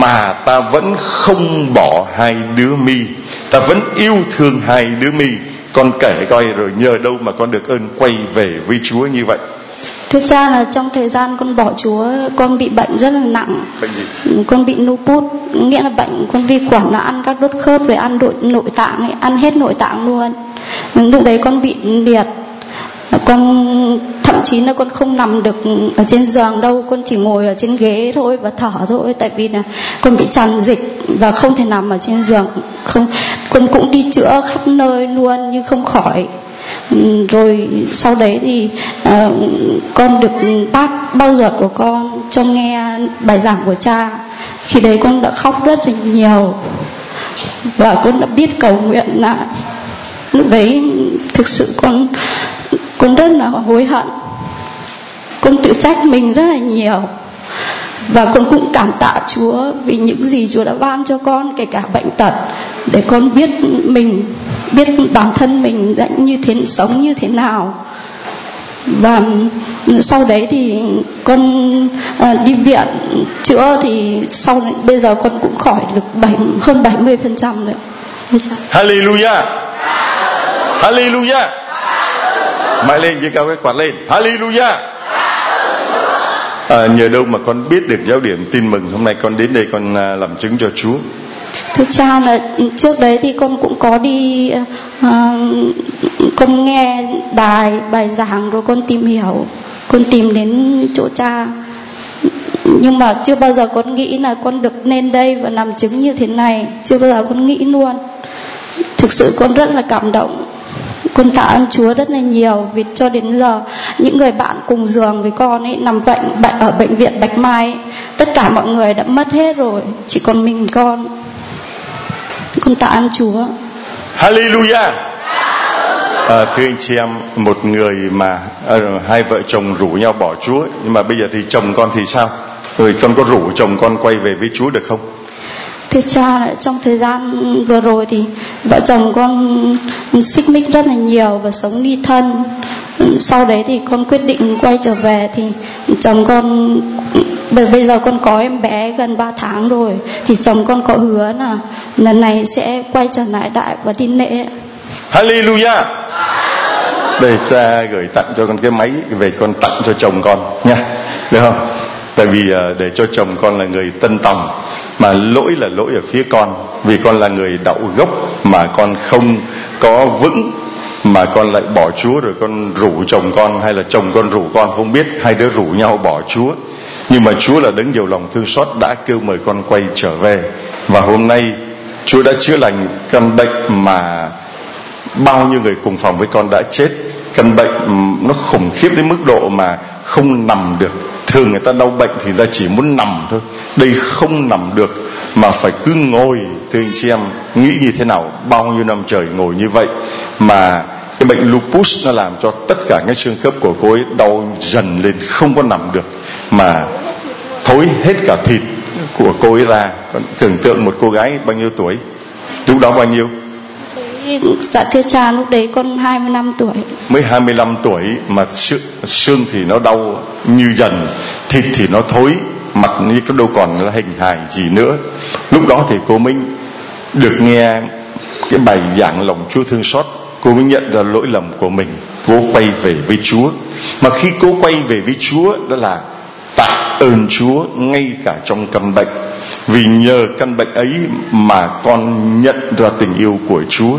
mà ta vẫn không bỏ hai đứa mi. Ta vẫn yêu thương hai đứa mi. Con kể coi rồi nhờ đâu mà con được ơn quay về với chúa như vậy? Thưa cha là trong thời gian con bỏ chúa con bị bệnh rất là nặng. Bệnh gì? Con bị lupus nghĩa là bệnh con vi khuẩn nó ăn các đốt khớp rồi ăn nội nội tạng ấy, ăn hết nội tạng luôn. Lúc đấy con bị liệt con thậm chí là con không nằm được ở trên giường đâu con chỉ ngồi ở trên ghế thôi và thở thôi. Tại vì là con bị tràn dịch và không thể nằm ở trên giường. Không con cũng đi chữa khắp nơi luôn nhưng không khỏi. Rồi sau đấy thì uh, con được bác bao ruột của con cho nghe bài giảng của cha. Khi đấy con đã khóc rất là nhiều và con đã biết cầu nguyện lại lúc đấy thực sự con con rất là hối hận. Con tự trách mình rất là nhiều. Và con cũng cảm tạ Chúa vì những gì Chúa đã ban cho con kể cả bệnh tật để con biết mình biết bản thân mình đã như thế sống như thế nào. Và sau đấy thì con à, đi viện chữa thì sau bây giờ con cũng khỏi được 7, hơn 70 phần trăm rồi Hallelujah. Hallelujah. Mãi lên chứ cao cái quạt lên. Hallelujah. À, Nhờ đâu mà con biết được giáo điểm tin mừng? Hôm nay con đến đây con à, làm chứng cho Chúa. Thưa cha là trước đấy thì con cũng có đi uh, con nghe bài bài giảng rồi con tìm hiểu con tìm đến chỗ cha. Nhưng mà chưa bao giờ con nghĩ là con được lên đây và làm chứng như thế này. Chưa bao giờ con nghĩ luôn. Thực sự con rất là cảm động con tạ ơn Chúa rất là nhiều vì cho đến giờ những người bạn cùng giường với con ấy nằm bệnh bệnh ở bệnh viện Bạch Mai tất cả mọi người đã mất hết rồi chỉ còn mình con. Con tạ ơn Chúa. Hallelujah. À, thưa anh chị em một người mà à, hai vợ chồng rủ nhau bỏ Chúa nhưng mà bây giờ thì chồng con thì sao? Rồi con có rủ chồng con quay về với Chúa được không? Thưa cha, trong thời gian vừa rồi thì vợ chồng con xích mích rất là nhiều và sống ly thân. Sau đấy thì con quyết định quay trở về thì chồng con, bây giờ con có em bé gần 3 tháng rồi, thì chồng con có hứa là lần này sẽ quay trở lại đại và đi lễ. Hallelujah. Đây, cha gửi tặng cho con cái máy về con tặng cho chồng con nha. Được không? Tại vì à, để cho chồng con là người tân tòng mà lỗi là lỗi ở phía con. Vì con là người đậu gốc mà con không có vững, mà con lại bỏ Chúa rồi con rủ chồng con hay là chồng con rủ con, không biết. Hai đứa rủ nhau bỏ Chúa. Nhưng mà Chúa là đấng nhiều lòng thương xót đã kêu mời con quay trở về. Và hôm nay, Chúa đã chữa lành căn bệnh mà bao nhiêu người cùng phòng với con đã chết. Căn bệnh nó khủng khiếp đến mức độ mà không nằm được thường người ta đau bệnh thì người ta chỉ muốn nằm thôi. Đây không nằm được, mà phải cứ ngồi. Thưa anh chị em, nghĩ như thế nào? Bao nhiêu năm trời ngồi như vậy mà cái bệnh lupus nó làm cho tất cả cái xương khớp của cô ấy đau dần lên, không có nằm được, mà thối hết cả thịt của cô ấy ra. Tưởng tượng một cô gái bao nhiêu tuổi? Lúc đó bao nhiêu? Dạ thưa cha, lúc đấy con 25 tuổi. Mới 25 tuổi mà xương thì nó đau như dần, thịt thì nó thối, mặt như cái đâu còn là hình hài gì nữa. Lúc đó thì cô minh được nghe cái bài giảng lòng Chúa thương xót, cô mới nhận ra lỗi lầm của mình, cô quay về với Chúa. Mà khi cô quay về với Chúa, đó là tạ ơn Chúa ngay cả trong căn bệnh. Vì nhờ căn bệnh ấy mà con nhận ra tình yêu của Chúa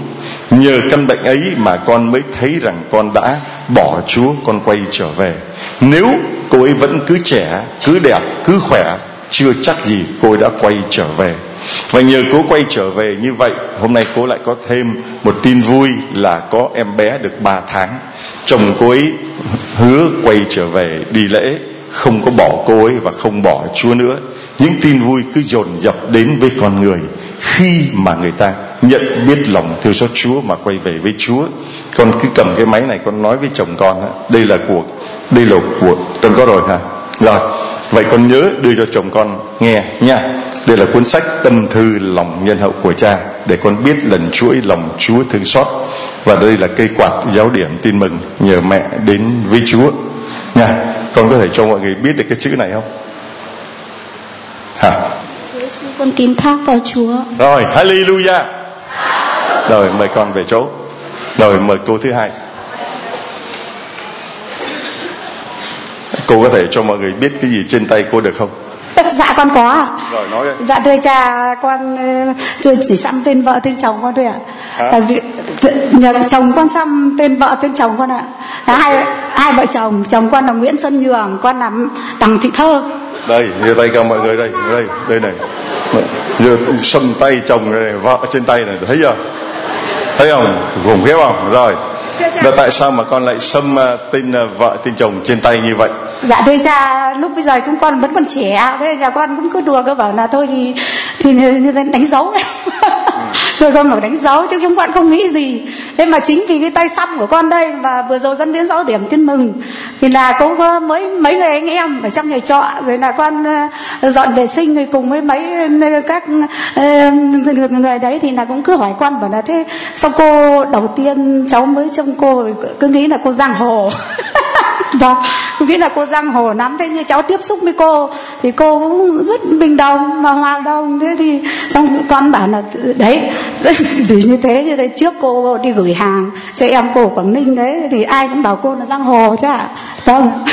nhờ căn bệnh ấy mà con mới thấy rằng con đã bỏ Chúa, con quay trở về. Nếu cô ấy vẫn cứ trẻ, cứ đẹp, cứ khỏe, chưa chắc gì cô ấy đã quay trở về. Và nhờ cô quay trở về như vậy, hôm nay cô lại có thêm một tin vui là có em bé được 3 tháng. Chồng cô ấy hứa quay trở về đi lễ, không có bỏ cô ấy và không bỏ Chúa nữa. Những tin vui cứ dồn dập đến với con người khi mà người ta nhận biết lòng thương xót Chúa mà quay về với Chúa. Con cứ cầm cái máy này con nói với chồng con đây là của đây là của con có rồi hả? Rồi vậy con nhớ đưa cho chồng con nghe nha. Đây là cuốn sách tâm thư lòng nhân hậu của cha để con biết lần chuỗi lòng Chúa thương xót. Và đây là cây quạt giáo điểm tin mừng nhờ mẹ đến với Chúa. Nha con có thể cho mọi người biết được cái chữ này không? Hả? Con tin thác vào Chúa. Rồi hallelujah rồi mời con về chỗ. Rồi mời cô thứ hai. Cô có thể cho mọi người biết cái gì trên tay cô được không? Dạ con có ạ. Rồi nói đi. dạ thưa cha con chưa chỉ xăm tên vợ tên chồng con thôi ạ. Hả? tại vì nhà chồng con xăm tên vợ tên chồng con ạ. À, hai hai vợ chồng chồng con là Nguyễn Xuân Nhường con là Đằng Thị Thơ. Đây giơ tay cao mọi người đây đây đây này giơ xâm tay chồng này vợ trên tay này thấy chưa? Thấy không? Khủng khiếp không? Rồi. Và tại sao mà con lại xâm uh, tên uh, vợ tên chồng trên tay như vậy? Dạ thưa cha lúc bây giờ chúng con vẫn còn trẻ thế nhà con cũng cứ đùa cơ bảo là thôi thì thì đánh dấu rồi con bảo đánh dấu chứ chúng con không nghĩ gì. Thế mà chính vì cái tay xăm của con đây và vừa rồi con đến giáo điểm tin mừng. Thì là cũng có mấy mấy người anh em ở trong nhà trọ, rồi là con ờ, dọn vệ sinh rồi cùng với mấy ờ, các ờ, người đấy thì là cũng cứ hỏi con bảo là thế, sao cô đầu tiên cháu mới trông cô, cứ nghĩ là cô giang hồ. vâng nghĩ là cô giang hồ lắm thế như cháu tiếp xúc với cô thì cô cũng rất bình đồng mà hòa đồng. Thế thì xong con bảo là đấy vì như thế như thế trước cô đi gửi hàng cho em cô quảng ninh đấy thì ai cũng bảo cô là giang hồ chứ ạ. Vâng.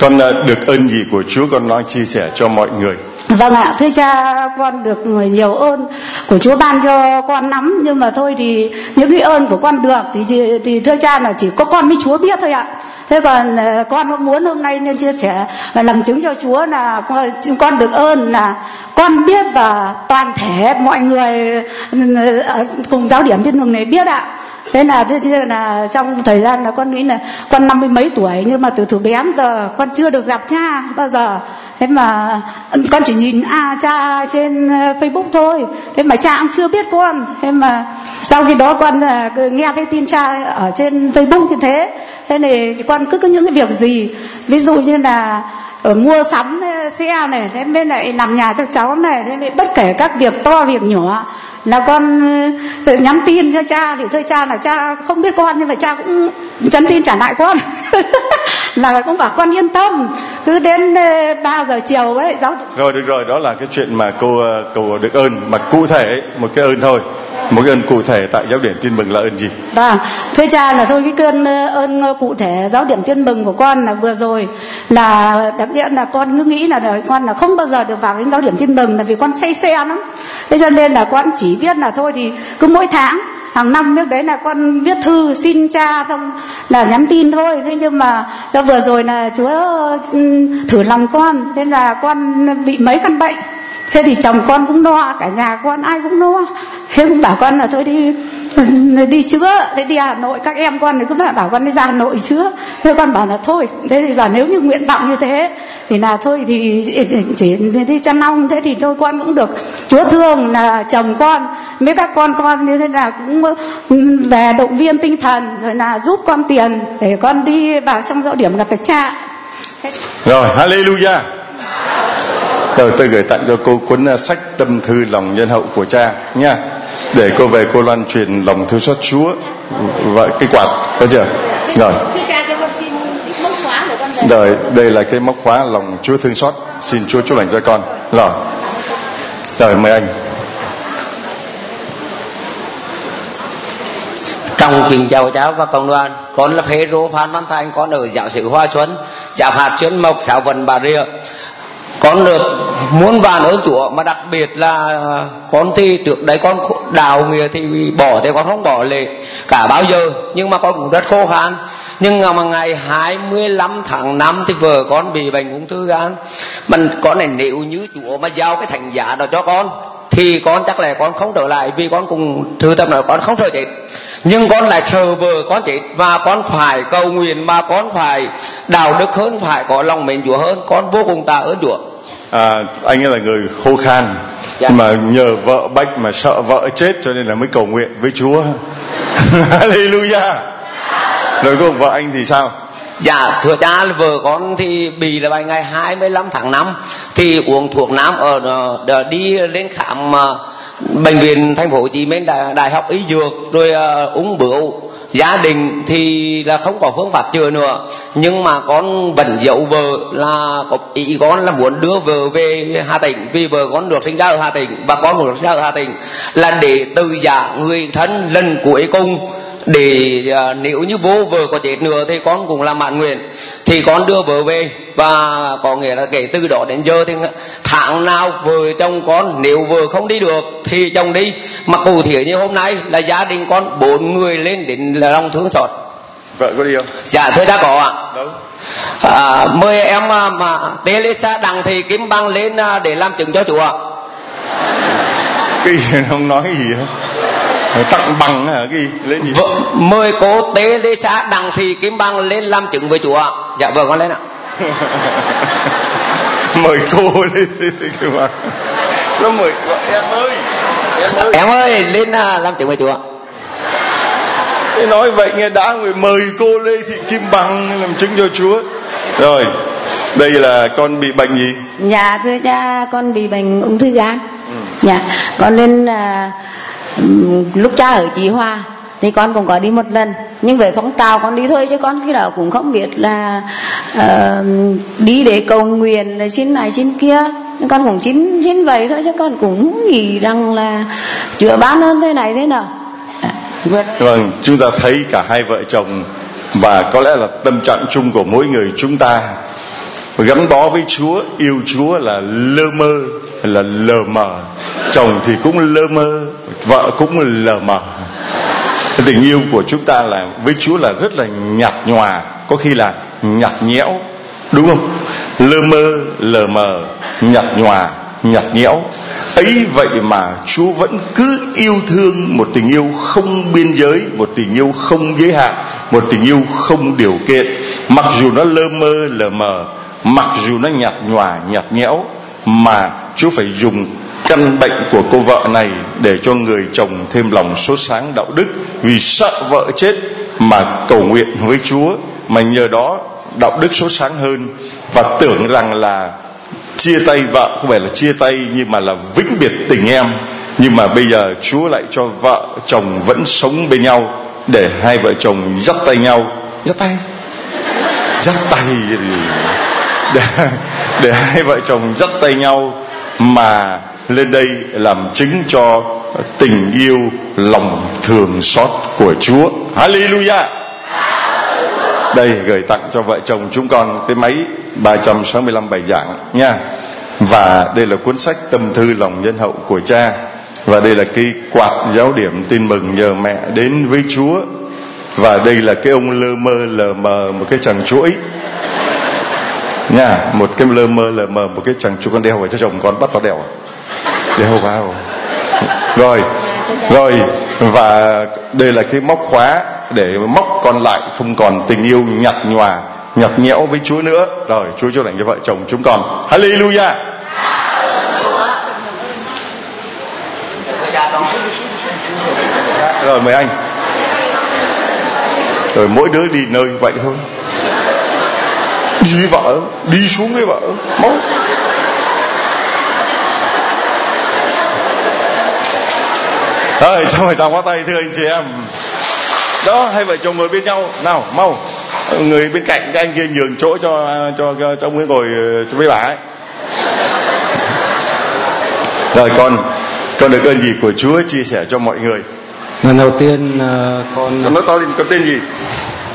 Con uh, được ơn gì của Chúa con nói chia sẻ cho mọi người. Vâng ạ, thưa cha con được nhiều ơn của Chúa ban cho con lắm nhưng mà thôi thì những cái ơn của con được thì thì, thì thưa cha là chỉ có con với Chúa biết thôi ạ. Thế còn ờ, con cũng muốn hôm nay nên chia sẻ và làm chứng cho Chúa là ờ, con, con được ơn là con biết và toàn thể mọi người ừ, ừ, cùng giáo điểm thiên đường này biết ạ. Thế là thế là trong thời gian là con nghĩ là con năm mươi mấy tuổi nhưng mà từ từ bé giờ con chưa được gặp cha bao giờ. Thế mà ừ, con chỉ nhìn a cha trên facebook thôi thế mà cha cũng chưa biết con. Thế mà sau khi đó con nghe cái tin cha ở trên facebook như thế thế này con cứ có những cái việc gì? Ví dụ như là ở mua sắm ờ, xe này, thế bên lại làm nhà cho cháu này, thế bất kể các việc to, việc nhỏ. Là con ờ, tự nhắn tin cho cha thì thôi cha là cha không biết con, nhưng mà cha cũng nhắn tin trả lại con. Là cũng bảo con yên tâm. Cứ đến 3 giờ chiều ấy giáo rồi, được rồi, đó là cái chuyện mà cô cầu được ơn, mà cụ thể một cái ơn thôi một cái ơn cụ thể tại giáo điểm tin mừng là ơn gì? Vâng thưa cha là thôi, cái cơn ơn cụ thể giáo điểm tin mừng của con là vừa rồi là, đặc biệt là con cứ nghĩ là con là không bao giờ được vào đến giáo điểm tin mừng là vì con say xe lắm. Thế cho nên là con chỉ biết là thôi thì cứ mỗi tháng, hàng năm trước đấy là con viết thư xin cha, xong là nhắn tin thôi. Thế nhưng mà vừa rồi là chúa thử lòng con, thế là con bị mấy căn bệnh thế thì chồng con cũng lo cả nhà con ai cũng lo thế cũng bảo con là thôi đi đi chữa. Thế đi hà nội, các em con thì cứ bảo con đi ra hà nội chữa. Thế con bảo là thôi, thế thì giờ nếu như nguyện vọng như thế, thì là thôi thì chỉ đi chăn ong. Thế thì thôi con cũng được chúa thương là chồng con. Mấy các con con như thế là cũng về động viên tinh thần, rồi là giúp con tiền để con đi vào trong dạo điểm gặp được cha. Rồi, hallelujah rồi tôi gửi tặng cho cô cuốn sách tâm thư lòng nhân hậu của cha nha. Để cô về cô loan truyền lòng thương xót Chúa. Và cái quạt có chưa? Rồi. Cha cho con xin mốc khóa để con rồi đây là cái móc khóa lòng Chúa thương xót. Xin Chúa chúc lành cho con. Rồi. Rồi mời anh. Trong kính chào cháu và cộng đoàn con là phê rô phan văn thành con ở giáo sự hoa xuân giáo hạt chuyên mộc giáo vận bà rịa con được muốn vàn ơn chúa, mà đặc biệt là à, con thì trước đấy con đào nghề thì bỏ thì con không bỏ lệ cả bao giờ. Nhưng mà con cũng rất khô khan. Nhưng mà ngày 25 tháng 5 thì vợ con bị bệnh ung thư gan. Mình con này nếu như chúa mà giao cái thành giả đó cho con, thì con chắc là con không trở lại vì con cùng thư tâm nói con không sợ chết nhưng con lại sợ vợ con chết và con phải cầu nguyện mà con phải đạo đức hơn phải có lòng mến chúa hơn. Con vô cùng tạ ơn chúa. À, anh ấy là người khô khan Dạ. mà nhờ vợ bách mà sợ vợ chết cho nên là mới cầu nguyện với Chúa. Hallelujah. Rồi cô vợ anh thì sao? Dạ thưa cha vợ con thì bị là vào ngày 25 tháng 5 thì uống thuốc nam ở ở- đi lên khám ờ, bệnh viện thành phố Hồ Chí Minh đại, đại học y dược rồi ờ, uh, ung bướu gia đình thì là không có phương pháp chữa nữa. Nhưng mà con vẫn dậu vợ là có ý con là muốn đưa vợ về Hà Tĩnh vì vợ con được sinh ra ở Hà Tĩnh và con được sinh ra ở Hà Tĩnh là để từ giả người thân lần cuối cùng để à, nếu như vô vợ có chết nữa thì con cũng làm mãn nguyện. Thì con đưa vợ về và có nghĩa là kể từ đó đến giờ thì tháng nào vợ chồng con nếu vợ không đi được thì chồng đi. Mà cụ thể như hôm nay là gia đình con bốn người lên đến là lòng thương xót. Vợ có đi không dạ thưa đã có ạ. Đâu? À, mời em à, mà Teresa đặng thị kim băng lên à, để làm chứng cho chủ ạ. Cái gì không nói gì hết tặng bằng hả? Cái lên gì? Vợ, mời cô Teresa đặng thị kim băng lên làm chứng với chủ ạ. Dạ vâng con lên ạ. Mời cô lên nó mời gọi em ơi em ơi. Em ơi lên à, làm chứng với chủ ạ. Thế nói vậy nghe đã người mời cô Lê Thị Kim Bằng làm chứng cho Chúa. Rồi đây là con bị bệnh gì? Dạ thưa cha con bị bệnh ung thư gan. Dạ con lên à, ừm, lúc cha ở Chí Hoa thì con cũng có đi một lần. Nhưng về phong trào con đi thôi chứ con khi đó cũng không biết là ờ, đi để cầu nguyện rồi xin này xin kia. Con cũng xin xin vậy thôi chứ con cũng nghĩ rằng là chữa bán hơn thế này thế nào. Dạ. vâng chúng ta thấy cả hai vợ chồng và có lẽ là tâm trạng chung của mỗi người chúng ta. Gắn bó với Chúa yêu Chúa là lơ mơ là lờ mờ chồng thì cũng lơ mơ, vợ cũng lờ mờ. Tình yêu của chúng ta là, với Chúa là rất là nhạt nhòa, có khi là nhạt nhẽo, đúng không? Lơ mơ, lờ mờ, nhạt nhòa, nhạt nhẽo. Ấy vậy mà Chúa vẫn cứ yêu thương một tình yêu không biên giới, một tình yêu không giới hạn, một tình yêu không điều kiện. Mặc dù nó lơ mơ, lờ mờ, mặc dù nó nhạt nhòa, nhạt nhẽo, mà Chúa phải dùng căn bệnh của cô vợ này để cho người chồng thêm lòng sốt sáng đạo đức vì sợ vợ chết mà cầu nguyện với Chúa mà nhờ đó đạo đức sốt sáng hơn. Và tưởng rằng là chia tay vợ không phải là chia tay nhưng mà là vĩnh biệt tình em. Nhưng mà bây giờ Chúa lại cho vợ chồng vẫn sống bên nhau để hai vợ chồng dắt tay nhau. Dắt tay? Dắt tay. Để, để hai vợ chồng dắt tay nhau mà lên đây làm chứng cho tình yêu lòng thường xót của Chúa. Hallelujah! Đây gửi tặng cho vợ chồng chúng con cái máy 365 bài giảng nha. Và đây là cuốn sách tâm thư lòng nhân hậu của cha. Và đây là cái quạt giáo điểm tin mừng nhờ mẹ đến với Chúa. Và đây là cái ông lơ mơ lờ mờ một cái chàng chuỗi. Nha một cái lơ mơ lờ mờ một cái chàng chuỗi con đeo vào cho chồng con bắt nó đeo Jehovah. Đeo rồi rồi, và đây là cái móc khóa để móc còn lại, không còn tình yêu nhạt nhòa, nhạt nhẽo với Chúa nữa. Rồi, Chúa cho lành cho vợ chồng chúng con. Hallelujah! Rồi, mời anh. Rồi, mỗi đứa đi nơi vậy thôi. Đi với vợ, đi xuống với vợ. Móc. Rồi cho mời chào quá tay thưa anh chị em. Đó hai vợ chồng ngồi bên nhau. Nào mau. Người bên cạnh các anh kia nhường chỗ cho cho cho, cho ông ấy ngồi cho với bà ấy. Rồi con con được ơn gì của Chúa chia sẻ cho mọi người? Lần đầu tiên ờ, con con nói to lên con tên gì?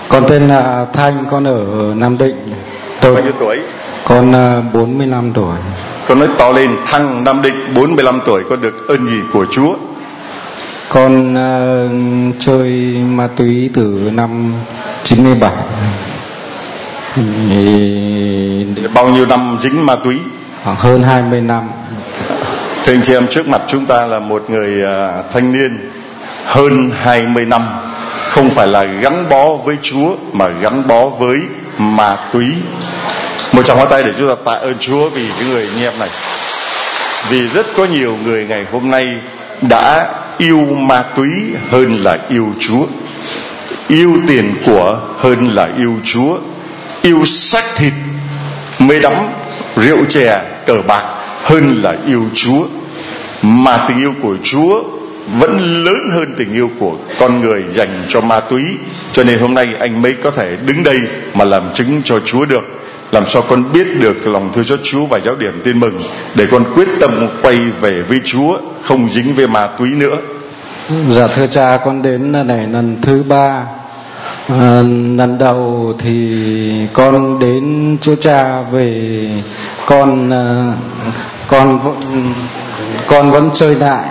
Con tên là Thanh con ở Nam Định. Tôi bao nhiêu tuổi? Con ờ, 45 tuổi. Con nói to lên thăng Nam Định 45 tuổi. Con được ơn gì của Chúa con ờ, chơi ma túy từ năm 97 thì bao nhiêu năm dính ma túy? Khoảng hơn 20 năm. Thưa anh chị em trước mặt chúng ta là một người à, thanh niên hơn 20 năm. Không phải là gắn bó với Chúa mà gắn bó với ma túy. Một tràng hoa tay để chúng ta tạ ơn Chúa vì cái người anh em này. Vì rất có nhiều người ngày hôm nay đã yêu ma túy hơn là yêu Chúa. Yêu tiền của hơn là yêu Chúa. Yêu xác thịt mê đắm rượu chè cờ bạc hơn là yêu Chúa. Mà tình yêu của Chúa vẫn lớn hơn tình yêu của con người dành cho ma túy. Cho nên hôm nay anh mới có thể đứng đây mà làm chứng cho Chúa được làm sao con biết được lòng thương cho Chúa và giáo điểm tin mừng để con quyết tâm quay về với Chúa không dính về ma túy nữa? Dạ thưa cha con đến lần này lần thứ ba. À, lần đầu thì con đến chỗ cha về con à, con con vẫn chơi lại.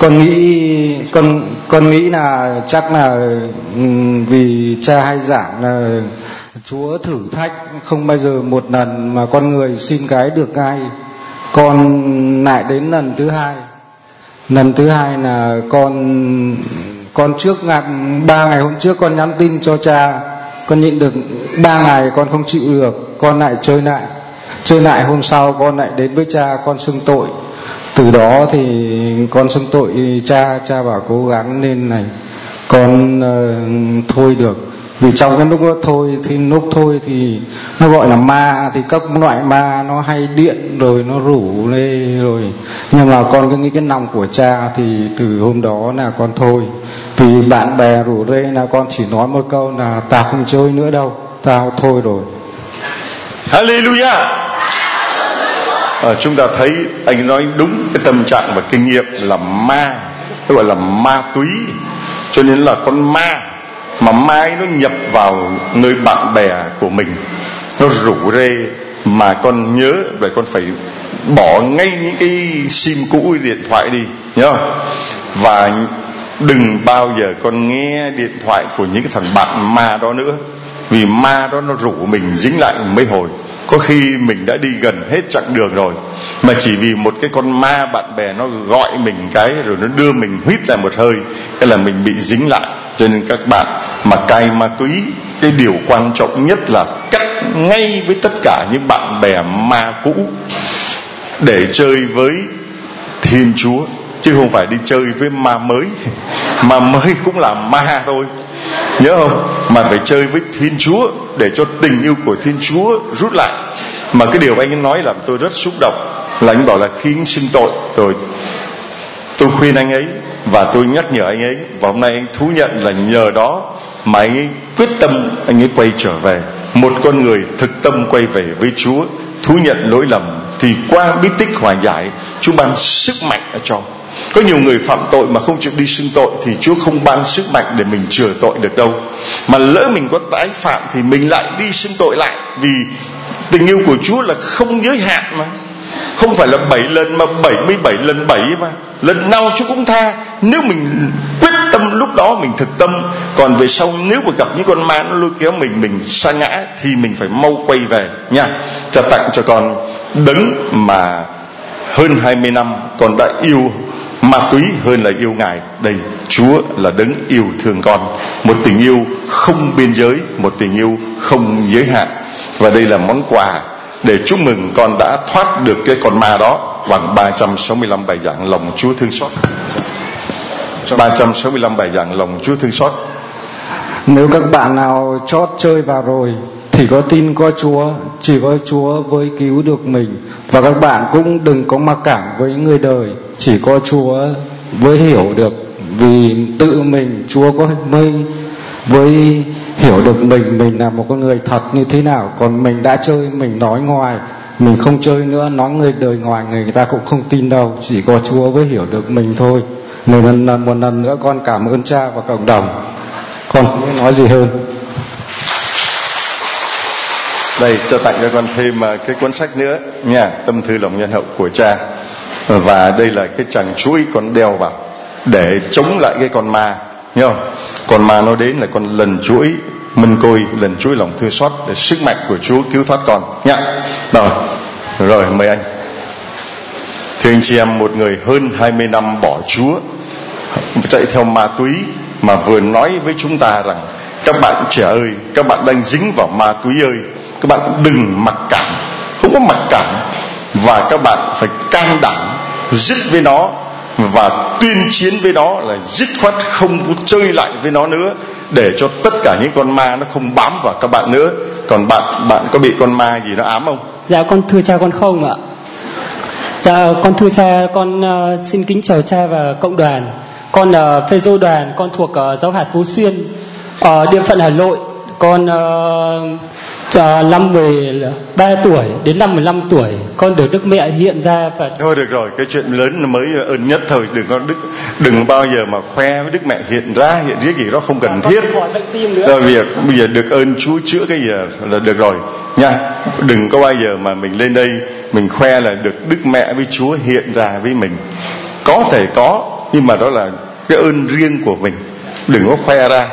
Con nghĩ con con nghĩ là chắc là ừ, vì cha hay giảng là Chúa thử thách không bao giờ một lần mà con người xin cái được ngay con lại đến lần thứ hai. Lần thứ hai là con con trước ngày ba ngày hôm trước con nhắn tin cho cha. Con nhịn được ba ngày con không chịu được con lại chơi lại. Chơi lại hôm sau con lại đến với cha con xưng tội. Từ đó thì con xưng tội cha cha bảo cố gắng nên này con uh, thôi được vì trong cái lúc đó thôi thì lúc thôi thì nó gọi là ma thì các loại ma nó hay điện rồi nó rủ lê rồi. Nhưng mà con cứ nghĩ cái lòng của cha thì từ hôm đó là con thôi. Vì bạn bè rủ rê là con chỉ nói một câu là tao không chơi nữa đâu tao thôi rồi. Hallelujah. À, chúng ta thấy anh nói đúng cái tâm trạng và kinh nghiệm là ma tôi gọi là ma túy. Cho nên là con ma mà mai nó nhập vào nơi bạn bè của mình. Nó rủ rê mà con nhớ về con phải bỏ ngay những cái sim cũ điện thoại đi, nhớ không? Và đừng bao giờ con nghe điện thoại của những cái thằng bạn ma đó nữa. Vì ma đó nó rủ mình dính lại mấy hồi. Có khi mình đã đi gần hết chặng đường rồi, mà chỉ vì một cái con ma bạn bè nó gọi mình cái, rồi nó đưa mình huýt lại một hơi, cái là mình bị dính lại. Cho nên các bạn mà cai ma túy, cái điều quan trọng nhất là cắt ngay với tất cả những bạn bè ma cũ để chơi với thiên chúa, chứ không phải đi chơi với ma mới. Ma mới cũng là ma thôi. Nhớ không? Mà phải chơi với thiên chúa để cho tình yêu của thiên chúa rút lại. Mà cái điều anh ấy nói làm tôi rất xúc động là anh bảo là khi anh sinh tội, rồi tôi khuyên anh ấy và tôi nhắc nhở anh ấy, và hôm nay anh thú nhận là nhờ đó mà anh ấy quyết tâm anh ấy quay trở về. Một con người thực tâm quay về với chúa, thú nhận lỗi lầm, thì qua bí tích hòa giải, chúa ban sức mạnh ở cho. Có nhiều người phạm tội mà không chịu đi xưng tội, thì chúa không ban sức mạnh để mình chừa tội được đâu. Mà lỡ mình có tái phạm, thì mình lại đi xưng tội lại, vì tình yêu của chúa là không giới hạn mà. Không phải là 7 lần, mà 77 lần 7 mà. Lần nào chúa cũng tha. Nếu mình quyết lúc đó mình thực tâm. Còn về sau, nếu mà gặp những con ma nó lôi kéo mình mình sa ngã, thì mình phải mau quay về nha. Cho tặng cho con đấng mà hơn 20 năm con đã yêu ma túy hơn là yêu ngài. Đây, chúa là đấng yêu thương con. Một tình yêu không biên giới, một tình yêu không giới hạn. Và đây là món quà để chúc mừng con đã thoát được cái con ma đó bằng 365 bài giảng lòng Chúa thương xót. 365 bài giảng lòng Chúa thương xót. Nếu các bạn nào chót chơi vào rồi thì có tin có Chúa, chỉ có Chúa với cứu được mình. Và các bạn cũng đừng có mặc cảm với người đời, chỉ có Chúa với hiểu được vì tự mình Chúa có mới với hiểu được mình mình là một con người thật như thế nào. Còn mình đã chơi mình nói ngoài mình không chơi nữa nói người đời ngoài người ta cũng không tin đâu chỉ có chúa mới hiểu được mình thôi một lần một lần nữa con cảm ơn cha và cộng đồng. Con không biết nói gì hơn. Đây, cho tặng cho con thêm à, cái cuốn sách nữa nha, tâm thư lòng nhân hậu của cha. Và đây là cái chàng chuỗi con đeo vào để chống lại cái con ma, nhớ không? Con ma nó đến là con lần chuỗi minh côi, lần chuỗi lòng thương xót, để sức mạnh của chúa cứu thoát con. Nhá rồi rồi, mời anh thưa anh chị em, một người hơn 20 năm bỏ chúa, chạy theo ma túy mà vừa nói với chúng ta rằng, các bạn trẻ ơi, các bạn đang dính vào ma túy ơi, các bạn đừng mặc cảm, không có mặc cảm và các bạn phải can đảm dứt với nó và tuyên chiến với nó là dứt khoát không có chơi lại với nó nữa, để cho tất cả những con ma nó không bám vào các bạn nữa. Còn bạn bạn có bị con ma gì nó ám không? Dạ con thưa cha con không ạ dạ con thưa cha con uh, xin kính chào cha và cộng đoàn. Con ờ, là phê dô đoàn con thuộc uh, giáo hạt phú xuyên ở địa phận hà nội. Con uh, năm 13 tuổi đến năm 15 tuổi con được Đức Mẹ hiện ra và thôi được rồi cái chuyện lớn mới ơn nhất thôi. Đừng có đức đừng bao giờ mà khoe với Đức Mẹ hiện ra hiện riết gì đó không cần thiết. rồi việc bây giờ được ơn Chúa chữa cái giờ là được rồi. Nha đừng có bao giờ mà mình lên đây mình khoe là được Đức Mẹ với Chúa hiện ra với mình. Có thể có nhưng mà đó là cái ơn riêng của mình. Đừng có khoe ra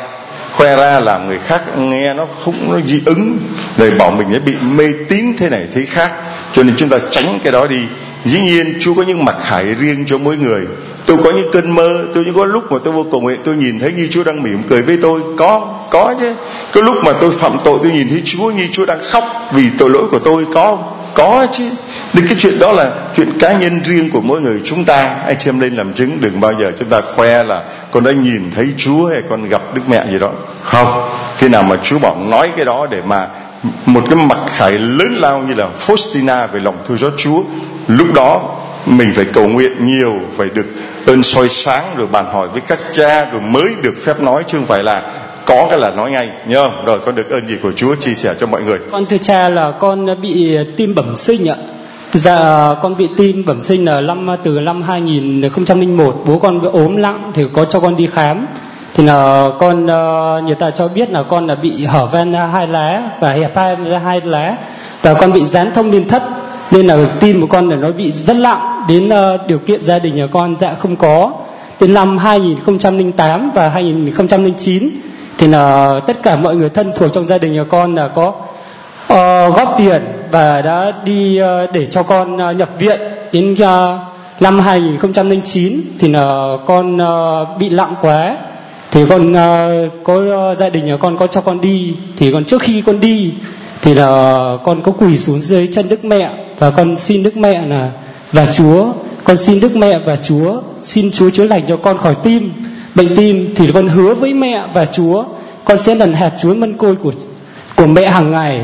khoe ra làm người khác nghe nó không, nó dị ứng, rồi bảo mình ấy bị mê tín thế này thế khác. Cho nên chúng ta tránh cái đó đi. Dĩ nhiên chúa có những mặt khải riêng cho mỗi người tôi có những cơn mơ, tôi có lúc mà tôi vô cầu nguyện, tôi nhìn thấy như chúa đang mỉm cười với tôi. Có có chứ. Có lúc mà tôi phạm tội, tôi nhìn thấy chúa như chúa đang khóc vì tội lỗi của tôi. Có có chứ. Đừng cái chuyện đó là chuyện cá nhân riêng của mỗi người chúng ta. Anh chị em lên làm chứng, đừng bao giờ chúng ta khoe là con đã nhìn thấy Chúa hay con gặp Đức Mẹ gì đó. Không. Khi nào mà Chúa bảo nói cái đó để mà một cái mặt khải lớn lao như là Faustina về lòng thương xót Chúa, lúc đó mình phải cầu nguyện nhiều, phải được ơn soi sáng rồi bàn hỏi với các cha rồi mới được phép nói, chứ không phải là có cái là nói ngay, nhớ không? Rồi con được ơn gì của Chúa chia sẻ cho mọi người? Con thưa cha là con bị tim bẩm sinh ạ. Dạ con bị tim bẩm sinh là năm, từ năm 2001 bố con bị ốm nặng thì có cho con đi khám. Thì là con ờ, người ta cho biết là con là bị hở van hai lá và hẹp hai hai lá và con bị dán thông liên thất, nên là tim của con là nó bị rất nặng đến uh, điều kiện gia đình nhà con dạ không có. Đến năm 2008 và 2009 thì là tất cả mọi người thân thuộc trong gia đình nhà con là có uh, góp tiền và đã đi uh, để cho con uh, nhập viện. Đến uh, năm 2009 thì là con uh, bị lặng quá. Thì con uh, có uh, gia đình nhà con có cho con đi. Thì còn trước khi con đi thì là con có quỳ xuống dưới chân Đức Mẹ và con xin Đức Mẹ là và Chúa con xin Đức Mẹ và Chúa xin Chúa chữa lành cho con khỏi tim. Bệnh tim thì con hứa với mẹ và Chúa con sẽ lần hẹp Chúa mân côi của của mẹ hàng ngày.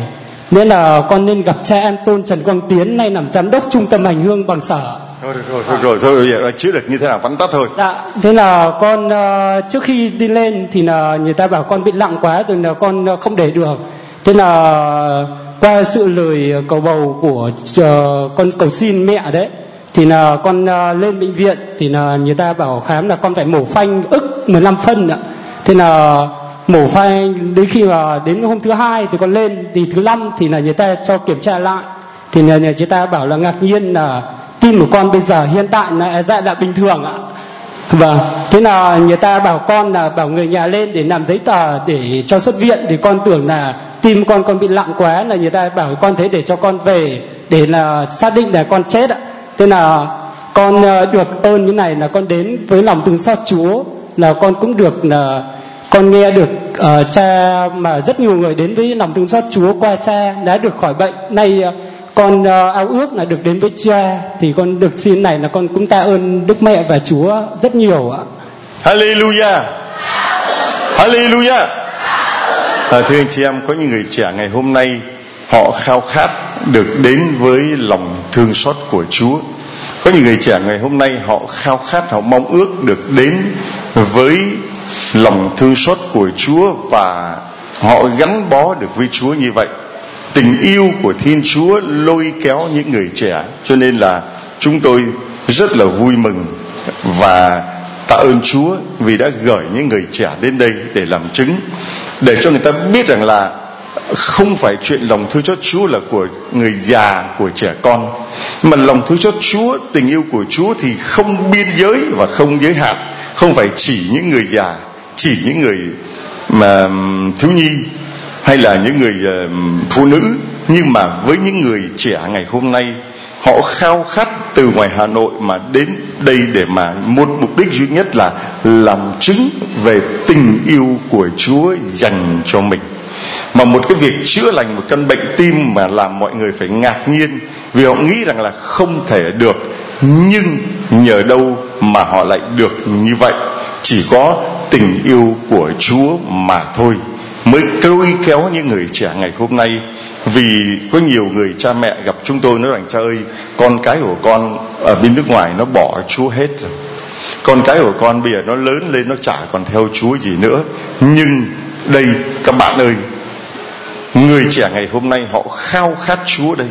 Nên là con nên gặp cha An Tôn Trần Quang Tiến nay làm giám đốc trung tâm hành hương bằng sở. Thôi rồi thôi rồi thôi giờ chữa được như thế nào? Vắn tắt thôi. Dạ thế là con uh, trước khi đi lên thì là người ta bảo con bị nặng quá rồi là con không để được. Thế là qua sự lời cầu bầu của uh, con cầu xin mẹ đấy thì là con uh, lên bệnh viện thì là người ta bảo khám là con phải mổ phanh ức 15 phân ạ. Thế là mổ phanh đến khi mà đến hôm thứ hai thì con lên thì thứ năm thì là người ta cho kiểm tra lại. Thì là người ta bảo là ngạc nhiên là tim của con bây giờ hiện tại là e dạ là bình thường ạ. Vâng thế là người ta bảo con là bảo người nhà lên để làm giấy tờ để cho xuất viện thì con tưởng là tim con con bị lặng quá là người ta bảo con thế để cho con về để là xác định là con chết ạ thế là con ờ, được ơn như này là con đến với lòng thương xót chúa là con cũng được là con nghe được uh, cha mà rất nhiều người đến với lòng thương xót Chúa qua cha đã được khỏi bệnh nay uh, con uh, ao ước là được đến với cha thì con được xin này là con cũng tạ ơn Đức Mẹ và Chúa rất nhiều ạ. Hallelujah. Hallelujah. À, thưa anh chị em có những người trẻ ngày hôm nay họ khao khát được đến với lòng thương xót của Chúa. Có những người trẻ ngày hôm nay họ khao khát họ mong ước được đến với lòng thương xót của Chúa và họ gắn bó được với Chúa như vậy tình yêu của Thiên Chúa lôi kéo những người trẻ cho nên là chúng tôi rất là vui mừng và tạ ơn Chúa vì đã gửi những người trẻ đến đây để làm chứng để cho người ta biết rằng là không phải chuyện lòng thương xót Chúa là của người già, của trẻ con. Mà lòng thương xót Chúa, tình yêu của Chúa thì không biên giới và không giới hạn. Không phải chỉ những người già, chỉ những người, mà, thiếu nhi hay là những người ờ, phụ nữ. Nhưng mà với những người trẻ ngày hôm nay họ khao khát từ ngoài Hà Nội mà đến đây để mà một mục đích duy nhất là làm chứng về tình yêu của Chúa dành cho mình. Mà một cái việc chữa lành, một căn bệnh tim mà làm mọi người phải ngạc nhiên vì họ nghĩ rằng là không thể được. Nhưng nhờ đâu mà họ lại được như vậy? Chỉ có tình yêu của Chúa mà thôi. Mới lôi kéo những người trẻ ngày hôm nay vì có nhiều người cha mẹ gặp chúng tôi, nói rằng, cha ơi, con cái của con ở bên nước ngoài nó bỏ Chúa hết rồi. Con cái của con bây giờ nó lớn lên, nó chả còn theo Chúa gì nữa. Nhưng đây, các bạn ơi, người trẻ ngày hôm nay họ khao khát Chúa đây.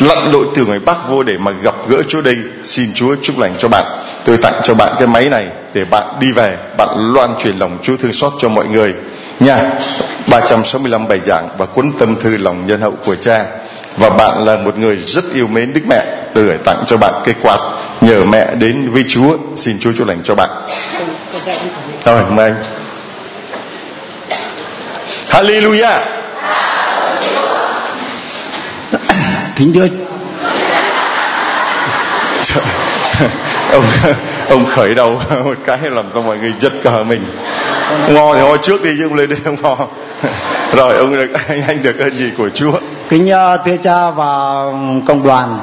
Lặn lội từ ngoài Bắc vô để mà gặp gỡ Chúa đây. Xin Chúa chúc lành cho bạn. Tôi tặng cho bạn cái máy này để bạn đi về, bạn loan truyền lòng Chúa thương xót cho mọi người. Nha 365 bài giảng và cuốn tâm thư lòng nhân hậu của cha. Và bạn là một người rất yêu mến Đức Mẹ tôi gửi tặng cho bạn cái quạt nhờ mẹ đến với Chúa. Xin Chúa chúc lành cho bạn. Rồi mời anh. Hallelujah. Kính thưa ông ông khởi đầu một cái làm cho mọi người giật cả mình. Ngò thì ngò trước đi chứ không lên đây không ngò rồi ông được anh, anh được ơn gì của Chúa? Kính uh, thưa cha và cộng đoàn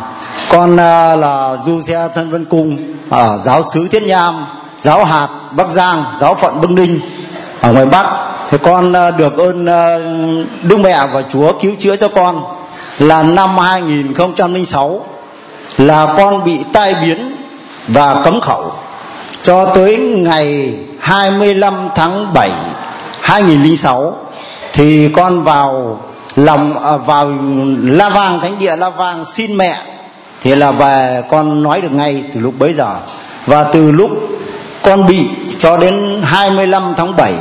con uh, là du xe thân vân cung ở giáo sứ thiết nham giáo hạt bắc giang giáo phận bắc ninh ở ngoài bắc. Thì con uh, được ơn uh, đức mẹ và chúa cứu chữa cho con. Là năm 2006 là con bị tai biến và cấm khẩu. Cho tới ngày 25 tháng 7 2006 thì con vào lòng à, vào La Vang, thánh địa La Vang xin mẹ. Thì là về con nói được ngay từ lúc bấy giờ. Và từ lúc con bị cho đến 25 tháng 7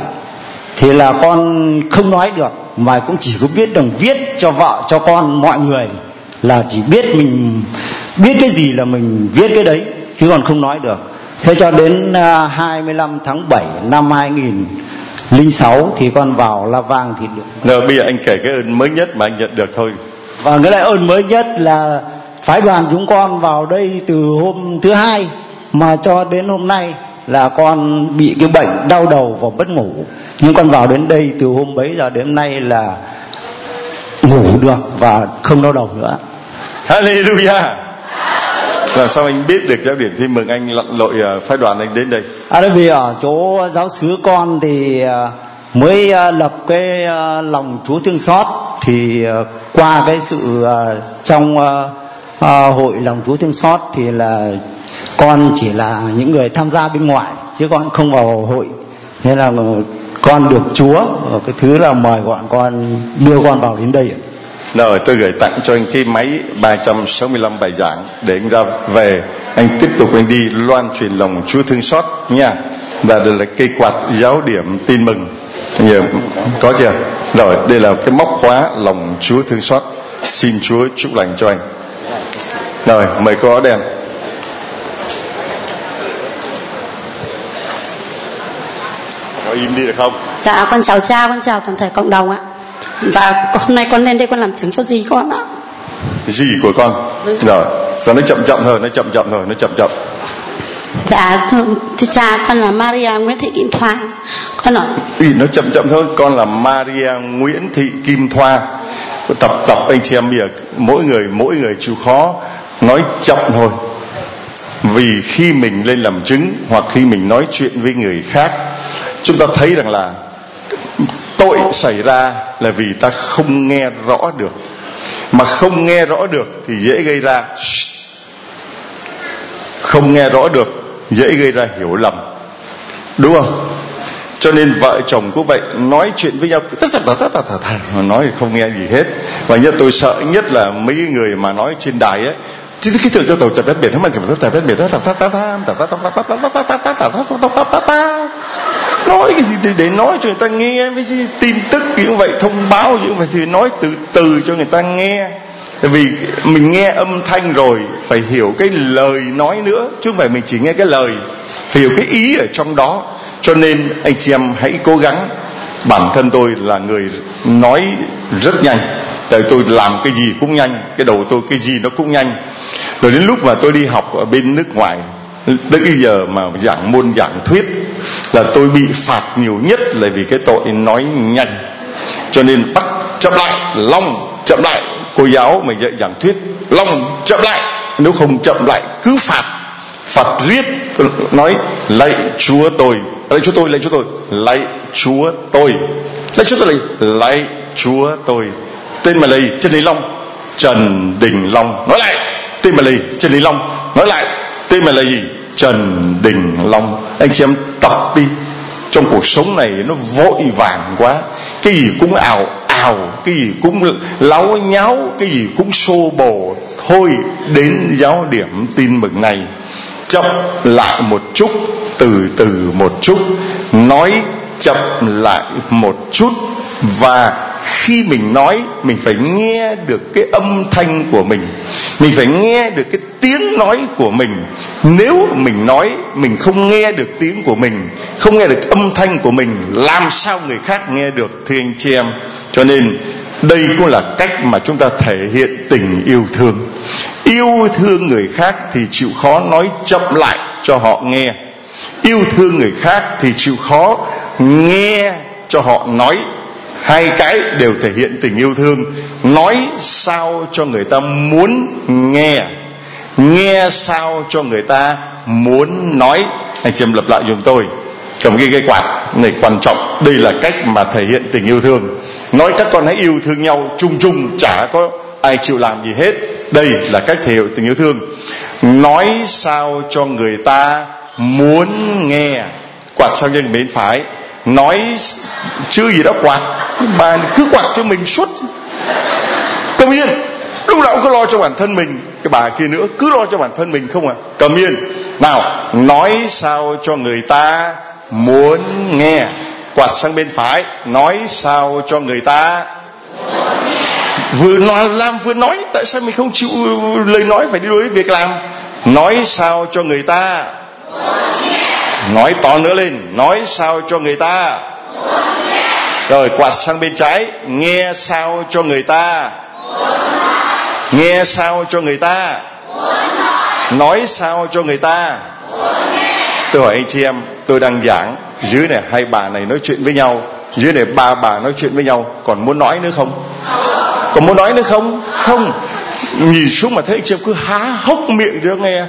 thì là con không nói được, mà cũng chỉ có biết đồng viết cho vợ, cho con, mọi người, là chỉ biết mình biết cái gì là mình viết cái đấy, chứ còn không nói được. Thế cho đến à, 25 tháng 7 năm 2000 2006 thì con vào La Vang thì được. Rồi bây giờ anh kể cái ơn mới nhất mà anh nhận được thôi. Và cái lại ơn mới nhất là phái đoàn chúng con vào đây từ hôm thứ hai mà cho đến hôm nay là con bị cái bệnh đau đầu và mất ngủ. Nhưng con vào đến đây từ hôm bấy giờ đến nay là ngủ được và không đau đầu nữa. Hallelujah làm sao anh biết được giáo điểm thì mừng anh lặn lội ờ, phái đoàn anh đến đây? À đó vì ở chỗ giáo xứ con thì ờ, mới ờ, lập cái lòng chúa thương xót thì qua cái sự trong hội lòng chúa thương xót thì là con chỉ là những người tham gia bên ngoài chứ con không vào hội. Nên là con được chúa cái thứ là mời bọn con, đưa con vào đến đây rồi tôi gửi tặng cho anh cái máy 365 bài giảng để anh ra về. Anh tiếp tục anh đi loan truyền lòng Chúa thương xót nha. Và đây là cây quạt giáo điểm tin mừng. Nhờ, có chưa? Rồi đây là cái móc khóa lòng Chúa thương xót. Xin Chúa chúc lành cho anh. Rồi mời áo đen. Có im đi được không? Dạ con chào cha con chào toàn thể cộng đồng ạ dạ hôm nay con lên đây con làm chứng cho gì con ạ. Gì của con. Rồi rồi nó chậm chậm thôi nó chậm chậm thôi nó chậm chậm. Dạ thưa, thưa cha con là Maria Nguyễn Thị Kim Thoa. Con nói Ý, nó chậm chậm thôi con là Maria Nguyễn Thị Kim Thoa. Tập tập anh chị em bây giờ mỗi người mỗi người chịu khó nói chậm thôi. Vì khi mình lên làm chứng hoặc khi mình nói chuyện với người khác chúng ta thấy rằng là tội xảy ra là vì ta không nghe rõ được mà không nghe rõ được thì dễ gây ra không nghe rõ được dễ gây ra hiểu lầm đúng không cho nên vợ chồng cũng vậy nói chuyện với nhau tất tật tất tật tất mà nói thì không nghe gì hết và nhất tôi sợ nhất là mấy người mà nói trên đài ấy chứ cái tưởng cho tàu tập đất biển nó mà tập tập ven biển đó tập tập tập tập tập tập tập tập tập tập tập tập tập tập tập tập nói cái gì để, để nói cho người ta nghe với tin tức như vậy thông báo như vậy thì nói từ từ cho người ta nghe. Tại vì mình nghe âm thanh rồi phải hiểu cái lời nói nữa chứ không phải mình chỉ nghe cái lời phải hiểu cái ý ở trong đó. Cho nên anh chị em hãy cố gắng. Bản thân tôi là người nói rất nhanh tại tôi làm cái gì cũng nhanh cái đầu tôi cái gì nó cũng nhanh. Rồi đến lúc mà tôi đi học ở bên nước ngoài tới bây giờ mà giảng môn giảng thuyết là tôi bị phạt nhiều nhất là vì cái tội nói nhanh. Cho nên bắt chậm lại, long chậm lại. Cô giáo mà dạy giảng thuyết, long chậm lại. Nếu không chậm lại, cứ phạt. Phạt riết, nói, lạy chúa tôi. Lạy chúa tôi, lạy chúa tôi. Lạy chúa tôi. Lạy chúa tôi lạy chúa tôi. Tên mà lầy chân lý long. Trần đình long. Nói lại, tên mà lầy trần lý long. Nói lại, tên mà là gì trần đình long. Anh chị em tập đi. Trong cuộc sống này nó vội vàng quá. Cái gì cũng ảo ảo cái gì cũng láo nháo, cái gì cũng xô bồ. Thôi đến giáo điểm tin mừng này chậm lại một chút, từ từ một chút. Nói chậm lại một chút và khi mình nói, mình phải nghe được cái âm thanh của mình. Mình phải nghe được cái tiếng nói của mình. Nếu mình nói, mình không nghe được tiếng của mình, không nghe được âm thanh của mình, làm sao người khác nghe được, thưa anh chị em? Cho nên, đây cũng là cách mà chúng ta thể hiện tình yêu thương. Yêu thương người khác thì chịu khó nói chậm lại cho họ nghe. Yêu thương người khác thì chịu khó nghe cho họ nói hai cái đều thể hiện tình yêu thương. Nói sao cho người ta muốn nghe. Nghe sao cho người ta muốn nói. Anh chị em lập lại giùm tôi. Cầm cái cây quạt này quan trọng. Đây là cách mà thể hiện tình yêu thương. Nói các con hãy yêu thương nhau chung chung, chả có ai chịu làm gì hết. Đây là cách thể hiện tình yêu thương. Nói sao cho người ta muốn nghe. Quạt sang bên bên phải nói chưa gì đó quạt bà cứ quạt cho mình suốt. Cầm yên, lúc nào cũng cứ lo cho bản thân mình. Cái bà kia nữa, cứ lo cho bản thân mình không à? Cầm yên. Nào, nói sao cho người ta muốn nghe? Quạt sang bên phải, nói sao cho người ta vừa nói làm vừa nói. Tại sao mình không chịu lời nói phải đi đối với việc làm? Nói sao cho người ta nói to nữa lên, nói sao cho người ta? Rồi quạt sang bên trái, nghe sao cho người ta? Nghe sao cho người ta? Nói sao cho người ta? Tôi hỏi anh chị em, tôi đang giảng, dưới này hai bà này nói chuyện với nhau, dưới này ba bà nói chuyện với nhau, còn muốn nói nữa không? Còn muốn nói nữa không? Không. Nhìn xuống mà thấy anh chị em cứ há hốc miệng cho nghe.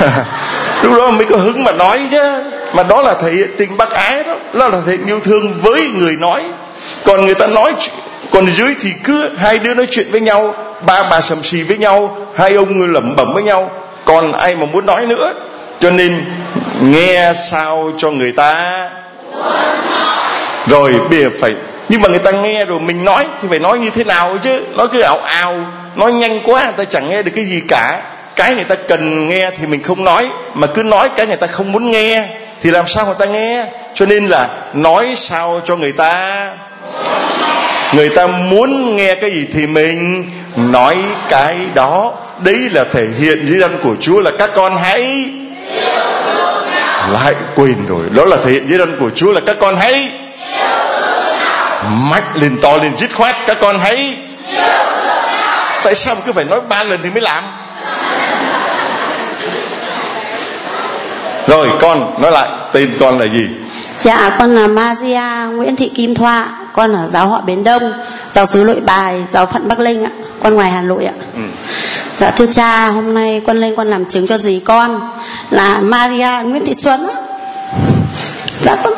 lúc đó mới có hứng mà nói chứ. Mà đó là thể hiện tình bác ái đó. Đó là thể hiện yêu thương với người nói. Còn người ta nói còn dưới thì cứ hai đứa nói chuyện với nhau, ba bà sầm xì với nhau, hai ông lẩm bẩm với nhau. Còn ai mà muốn nói nữa? Cho nên nghe sao cho người ta? Rồi bây giờ phải nhưng mà người ta nghe rồi mình nói thì phải nói như thế nào chứ? Nói cứ ảo ảo nói nhanh quá, người ta chẳng nghe được cái gì cả cái người ta cần nghe thì mình không nói mà cứ nói cái người ta không muốn nghe thì làm sao người ta nghe? Cho nên là nói sao cho người ta? Người ta muốn nghe cái gì thì mình nói cái đó. Đấy là thể hiện dưới răn của chúa là các con hãy lại quên rồi. Đó là thể hiện dưới răn của chúa là các con hãy mách lên to lên dứt khoát. Các con hãy tại sao cứ phải nói ba lần thì mới làm rồi con nói lại tên con là gì? Dạ con là Maria Nguyễn Thị Kim Thoa Con ở giáo họ Bến Đông Giáo sứ Nội Bài Giáo phận Bắc Linh ạ Con ngoài Hà Nội ạ. Ừ. Dạ thưa cha hôm nay con lên con làm chứng cho dì con Là Maria Nguyễn Thị Xuân ạ. Dạ con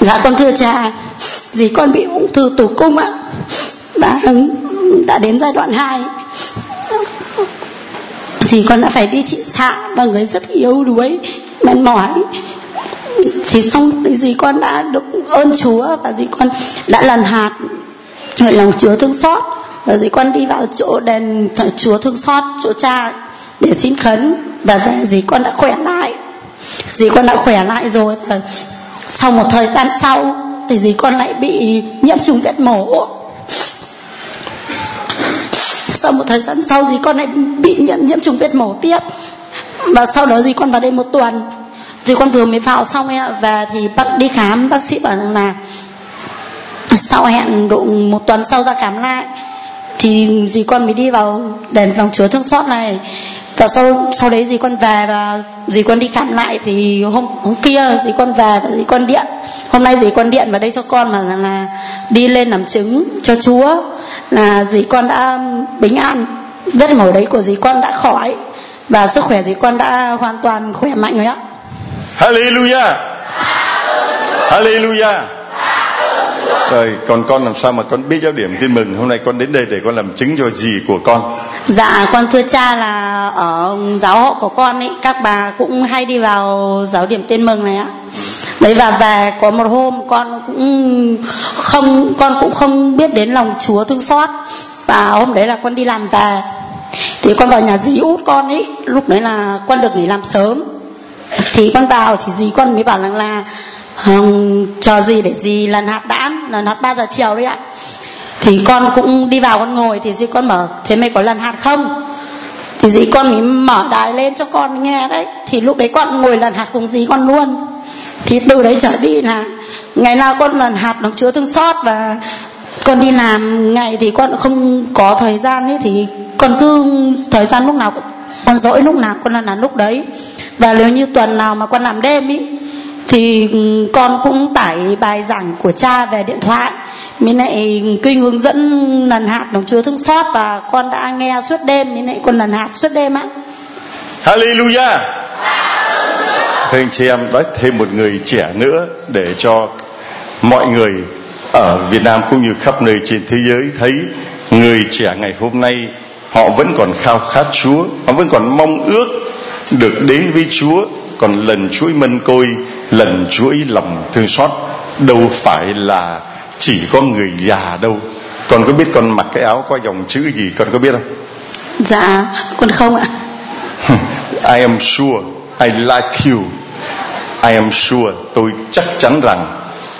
Dạ con thưa cha Dì con bị ung thư tử cung ạ. Đã đã đến giai đoạn 2 thì con đã phải đi thị xã và người rất yếu đuối, mệt mỏi. Thì xong thì gì con đã được ơn Chúa và gì con đã lần hạt người lòng Chúa thương xót, và gì con đi vào chỗ đền Chúa thương xót, chỗ cha để xin khấn, và về gì con đã khỏe lại. Gì con đã khỏe lại rồi, và sau một thời gian sau thì gì con lại bị nhiễm trùng vết mổ sau một thời gian sau gì con lại bị nhiễm nhiễm trùng vết mổ tiếp. Và sau đó gì con vào đây một tuần. Thì con vừa mới vào xong ấy và thì bác đi khám bác sĩ bảo rằng là sau hẹn độ một tuần sau ra khám lại thì dì con mới đi vào đền phòng chúa thương xót này. Và sau sau đấy dì con về và dì con đi khám lại thì hôm hôm kia dì con về và dì con điện. Hôm nay dì con điện vào đây cho con mà là, là đi lên làm chứng cho chúa là dì con đã bình an, vết mổ đấy của dì con đã khỏi, và sức khỏe dì con đã hoàn toàn khỏe mạnh rồi ạ. Hallelujah. Hallelujah rồi, còn con làm sao mà con biết giáo điểm tin mừng? Hôm nay con đến đây để con làm chứng cho gì của con. Dạ con thưa cha là ở giáo họ của con ấy, các bà cũng hay đi vào giáo điểm tin mừng này ạ. Đấy và về, có một hôm con cũng không, con cũng không biết đến lòng Chúa thương xót. Và hôm đấy là con đi làm về. Thì con vào nhà dì út con ấy, lúc đấy là con được nghỉ làm sớm. Thì con vào thì dì con mới bảo rằng là không cho gì để gì, lần hạt đãn, lần hạt ba giờ chiều đấy ạ. Thì con cũng đi vào con ngồi, thì dì con mở, thế mày có lần hạt không? Thì dì con mới mở đài lên cho con nghe đấy. Thì lúc đấy con ngồi lần hạt cùng dì con luôn. Thì từ đấy trở đi là ngày nào con lần hạt được chúa thương xót và con đi làm, ngày thì con không có thời gian ấy, thì con cứ thời gian lúc nào, con dỗi lúc nào, con lần là lúc đấy. Và nếu như tuần nào mà con làm đêm ý thì con cũng tải bài giảng của cha về điện thoại. Mình lại kinh hướng dẫn lần hạt đồng chúa thương xót và con đã nghe suốt đêm mình lại còn lần hạt suốt đêm á Hallelujah. Thưa anh chị em nói thêm một người trẻ nữa để cho mọi người ở Việt Nam cũng như khắp nơi trên thế giới thấy người trẻ ngày hôm nay họ vẫn còn khao khát Chúa họ vẫn còn mong ước được đến với Chúa. Còn lần chuỗi mân côi lần chuỗi lòng thương xót đâu phải là chỉ có người già đâu. Con có biết con mặc cái áo có dòng chữ gì con có biết không? Dạ con không ạ. I am sure I like you. I am sure tôi chắc chắn rằng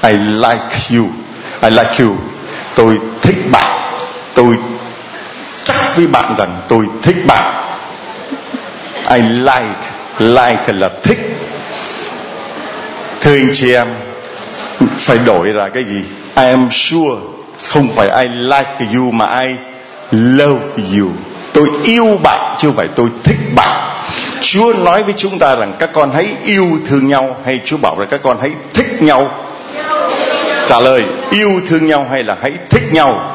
I like you. I like you. Tôi thích bạn. Tôi chắc với bạn rằng tôi thích bạn. I like like là thích thưa anh chị em, phải đổi ra cái gì? I am sure không phải I like you mà I love you. Tôi yêu bạn chứ không phải tôi thích bạn. Chúa nói với chúng ta rằng các con hãy yêu thương nhau hay Chúa bảo rằng các con hãy thích nhau. Trả lời, yêu thương nhau hay là hãy thích nhau?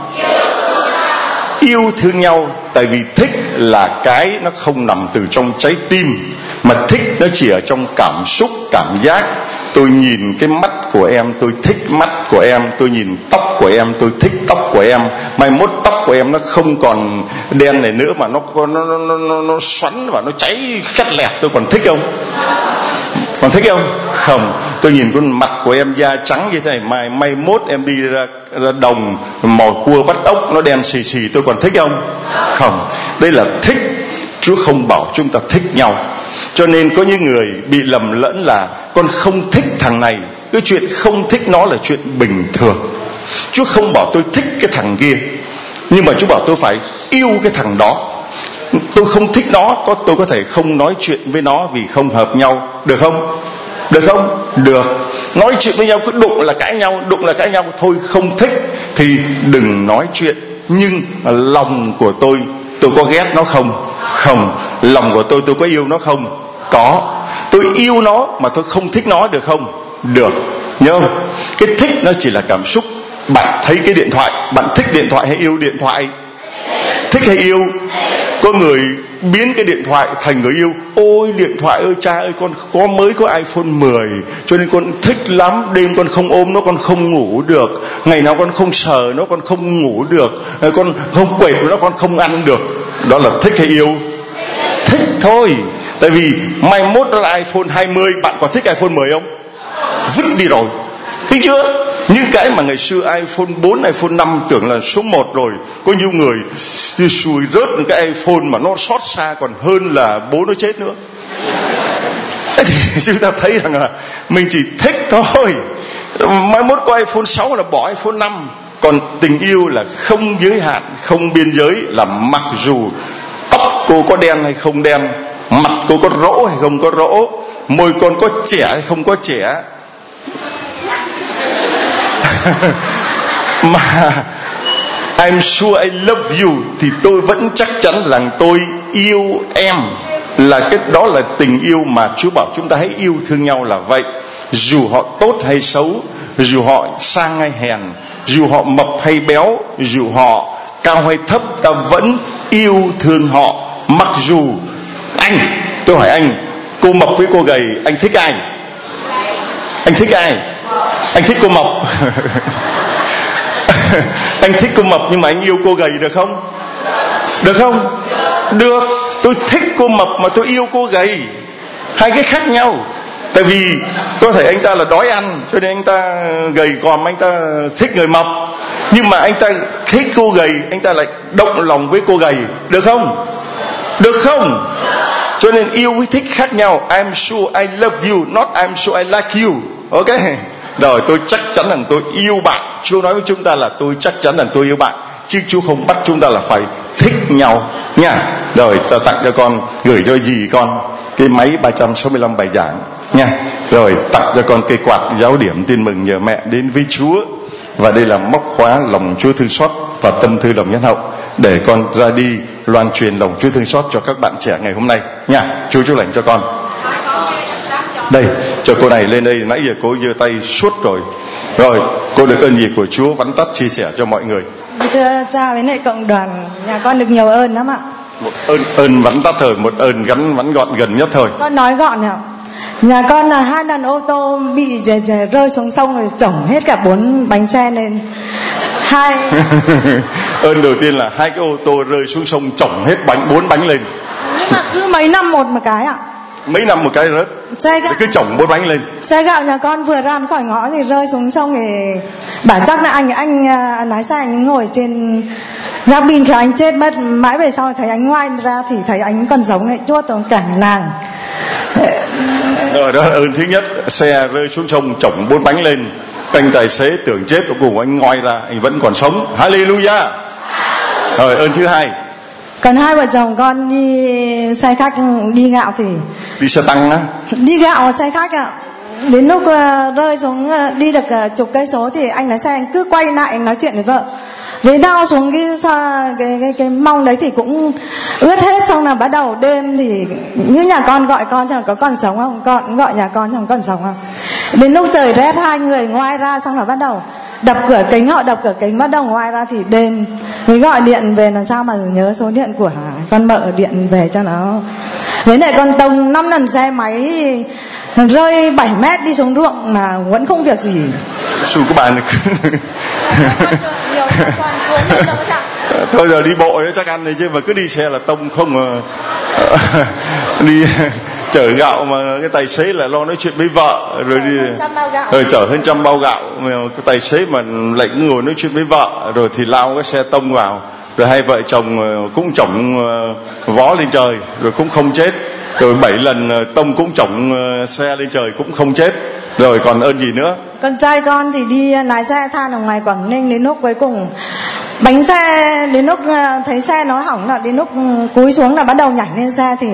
Yêu thương nhau, tại vì thích là cái nó không nằm từ trong trái tim, mà thích nó chỉ ở trong cảm xúc, cảm giác tôi nhìn cái mắt của em tôi thích mắt của em tôi nhìn tóc của em tôi thích tóc của em. Mai mốt tóc của em nó không còn đen này nữa mà nó nó nó nó, nó, xoắn và nó cháy khét lẹt. Tôi còn thích không? Còn thích không? Không. Tôi nhìn con mặt của em da trắng như thế này mai mai mốt em đi ra, ra đồng mò cua bắt ốc nó đen xì xì tôi còn thích không? Không. Đây là thích chúa không bảo chúng ta thích nhau cho nên có những người bị lầm lẫn là con không thích thằng này cái chuyện không thích nó là chuyện bình thường. Chúa không bảo tôi thích cái thằng kia, nhưng mà chúa bảo tôi phải yêu cái thằng đó. Tôi không thích nó, có tôi có thể không nói chuyện với nó vì không hợp nhau. Được không? Được không? Được. Nói chuyện với nhau cứ đụng là cãi nhau, đụng là cãi nhau. Thôi không thích thì đừng nói chuyện. Nhưng lòng của tôi tôi có ghét nó không? Không lòng của tôi tôi có yêu nó không? Có. Tôi yêu nó mà tôi không thích nó được không? Được. Nhớ không? Cái thích nó chỉ là cảm xúc. Bạn thấy cái điện thoại. Bạn thích điện thoại hay yêu điện thoại? Thích hay yêu? Có người biến cái điện thoại thành người yêu. Ôi, điện thoại ơi, cha ơi, con có mới có iphone 10 cho nên con thích lắm. Đêm con không ôm nó, con không ngủ được. Ngày nào con không sờ nó, con không ngủ được. Con không quệt nó, con không ăn được. Đó là thích hay yêu? Thích thôi. Tại vì mai mốt đó là iPhone 20 bạn có thích iPhone 10 không? Vứt đi rồi. Thấy chưa? Những cái mà ngày xưa iPhone 4, iPhone 5 tưởng là số 1 rồi. Có nhiều người như xùi rớt những cái iPhone mà nó xót xa còn hơn là bố nó chết nữa. Thế thì chúng ta thấy rằng là mình chỉ thích thôi. Mai mốt có iPhone 6 là bỏ iPhone 5 còn tình yêu là không giới hạn không biên giới là mặc dù tóc cô có đen hay không đen, mặt cô có rỗ hay không có rỗ, môi con có trẻ hay không có trẻ. Mà I'm sure I love you thì tôi vẫn chắc chắn rằng tôi yêu em. Là cái đó là tình yêu mà Chúa bảo chúng ta hãy yêu thương nhau là vậy. Dù họ tốt hay xấu, dù họ sang hay hèn, dù họ mập hay béo, dù họ cao hay thấp, ta vẫn yêu thương họ mặc dù anh, tôi hỏi anh, cô mập với cô gầy, anh thích ai? Anh thích ai? Anh thích cô mập anh thích cô mập nhưng mà anh yêu cô gầy được không? Được không? Được. Tôi thích cô mập mà tôi yêu cô gầy. Hai cái khác nhau. Tại vì có thể anh ta là đói ăn, cho nên anh ta gầy còm anh ta thích người mập nhưng mà anh ta thích cô gầy, anh ta lại động lòng với cô gầy. Được không? Được không? Cho nên yêu với thích khác nhau. I'm sure I love you, not I'm sure I like you. Ok? Rồi, tôi chắc chắn rằng tôi yêu bạn. Chúa nói với chúng ta là tôi chắc chắn rằng tôi yêu bạn. Chứ Chúa không bắt chúng ta là phải thích nhau. Nha. Rồi cho tặng cho con, gửi cho gì con cái máy 365 bài giảng. Nha. Rồi, tặng cho con cây quạt giáo điểm tin mừng nhờ mẹ đến với Chúa. Và đây là móc khóa lòng Chúa thương xót và tâm thư lòng nhân hậu để con ra đi loan truyền lòng Chúa thương xót cho các bạn trẻ ngày hôm nay. Nha Chúa chúc lành cho con. Đây cho cô này lên đây nãy giờ cô giơ tay suốt rồi. Rồi cô được ơn gì của Chúa vắn tắt chia sẻ cho mọi người. Thưa cha với lại cộng đoàn nhà con được nhiều ơn lắm ạ. Một ơn ơn vắn tắt thôi một ơn gắn vắn gọn gần nhất thôi. Con nói gọn ạ nhà con là hai lần ô tô bị rơi xuống sông rồi chổng hết cả bốn bánh xe lên hai. Ơn đầu tiên là hai cái ô tô rơi xuống sông chổng hết bánh bốn bánh lên. Nhưng mà cứ mấy năm một một cái ạ. Mấy năm một cái rớt. Xe gạo. Cứ chổng bốn bánh lên. Xe gạo nhà con vừa ra khỏi ngõ thì rơi xuống sông thì bản chắc là anh anh à, lái xe anh ngồi trên gác pin thì anh chết mất. Mãi về sau thấy anh ngoai ra thì thấy anh còn sống lại chốt toàn cả làng. Rồi đó là ơn thứ nhất. Xe rơi xuống sông chổng bốn bánh lên anh tài xế tưởng chết cuối cùng anh ngoi ra anh vẫn còn sống. Hallelujah! Rồi ơn thứ hai. Còn hai vợ chồng con đi xe khách đi gạo thì đi xe tăng á. Đi gạo xe khách ạ. Đến lúc uh, rơi xuống uh, đi được uh, chục cây số thì anh lái xe anh cứ quay lại anh nói chuyện với vợ về đau xuống cái, cái cái cái mong đấy thì cũng ướt hết. Xong là bắt đầu đêm thì như nhà con gọi con chẳng có còn sống không? Con gọi nhà con chẳng còn sống không? Đến lúc trời rét hai người ngoài ra xong là bắt đầu đập cửa kính. Họ đập cửa kính bắt đầu ngoài ra thì đêm mới gọi điện về. Làm sao mà nhớ số điện của con mợ điện về cho nó? Với lại con tông năm lần xe máy rơi 7 mét đi xuống ruộng mà vẫn không việc gì. Su của bạn thôi giờ đi bộ chắc ăn này chứ mà cứ đi xe là tông không mà. Đi chở gạo mà cái tài xế là lo nói chuyện với vợ rồi đi rồi chở hơn trăm bao gạo mà cái tài xế mà lại ngồi nói chuyện với vợ rồi thì lao cái xe tông vào. Rồi hai vợ chồng ờ, cũng chổng ờ, vó lên trời rồi cũng không chết rồi bảy lần ờ, tông cũng trọng ờ, xe lên trời cũng không chết. Rồi còn ơn gì nữa? Con trai con thì đi ờ, lái xe than ở ngoài quảng ninh đến lúc cuối cùng. Bánh xe đến lúc thấy xe nó hỏng là đến lúc ừ, cúi xuống là bắt đầu nhảy lên xe thì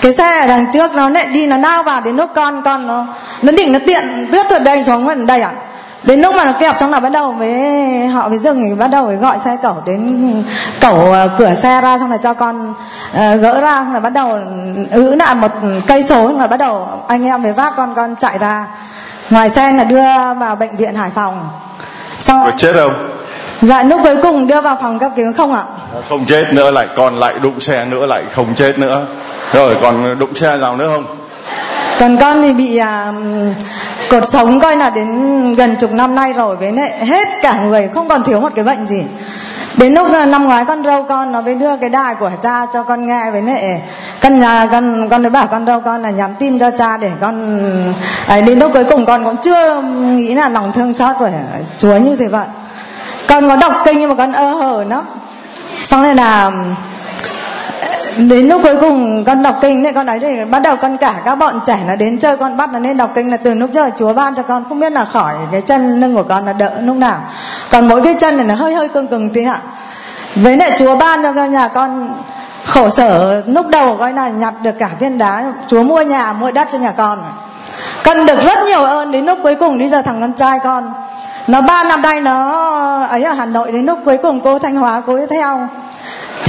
cái xe ở đằng trước nó lại đi, nó lao vào đến lúc con con nó nó định nó tiện tướt thuật đây xuống gần đây à đến lúc mà nó kẹp xong là bắt đầu với họ với dừng thì bắt đầu với gọi xe cẩu đến cẩu uh, cửa xe ra xong là cho con uh, gỡ ra xong là bắt đầu ứ lại một cây số là bắt đầu anh em với vác con con chạy ra. Ngoài xe là đưa vào bệnh viện hải phòng. Xong rồi chết không? Dạ lúc cuối cùng đưa vào phòng cấp cứu không ạ. Không chết nữa lại còn lại đụng xe nữa lại không chết nữa. Rồi còn đụng xe nào nữa không? Còn con thì bị à, cột sống coi là đến gần chục năm nay rồi, với lại hết cả người, không còn thiếu một cái bệnh gì. Đến lúc năm ngoái con râu con, nó mới đưa cái đài của cha cho con nghe, với lại con nhà, con con mới bảo con râu con là nhắn tin cho cha để con, ấy, đến lúc cuối cùng con cũng chưa nghĩ là lòng thương xót của chúa như thế vậy. Con có đọc kinh nhưng mà con ơ hở nó xong rồi là đến lúc cuối cùng con đọc kinh này con nói thì bắt đầu con cả các bọn trẻ nó đến chơi, con bắt nó nên đọc kinh là từ lúc giờ chúa ban cho con, không biết là khỏi cái chân lưng của con là đỡ lúc nào. Còn mỗi cái chân này nó hơi hơi cưng cứng tí ạ. Với lại chúa ban cho nhà con khổ sở lúc đầu coi là nhặt được cả viên đá, chúa mua nhà, mua đất cho nhà con. Cần được rất nhiều ơn đến lúc cuối cùng bây giờ thằng con trai con. Nó ba năm nay nó ấy ở hà nội, đến lúc cuối cùng cô thanh hóa cô ấy theo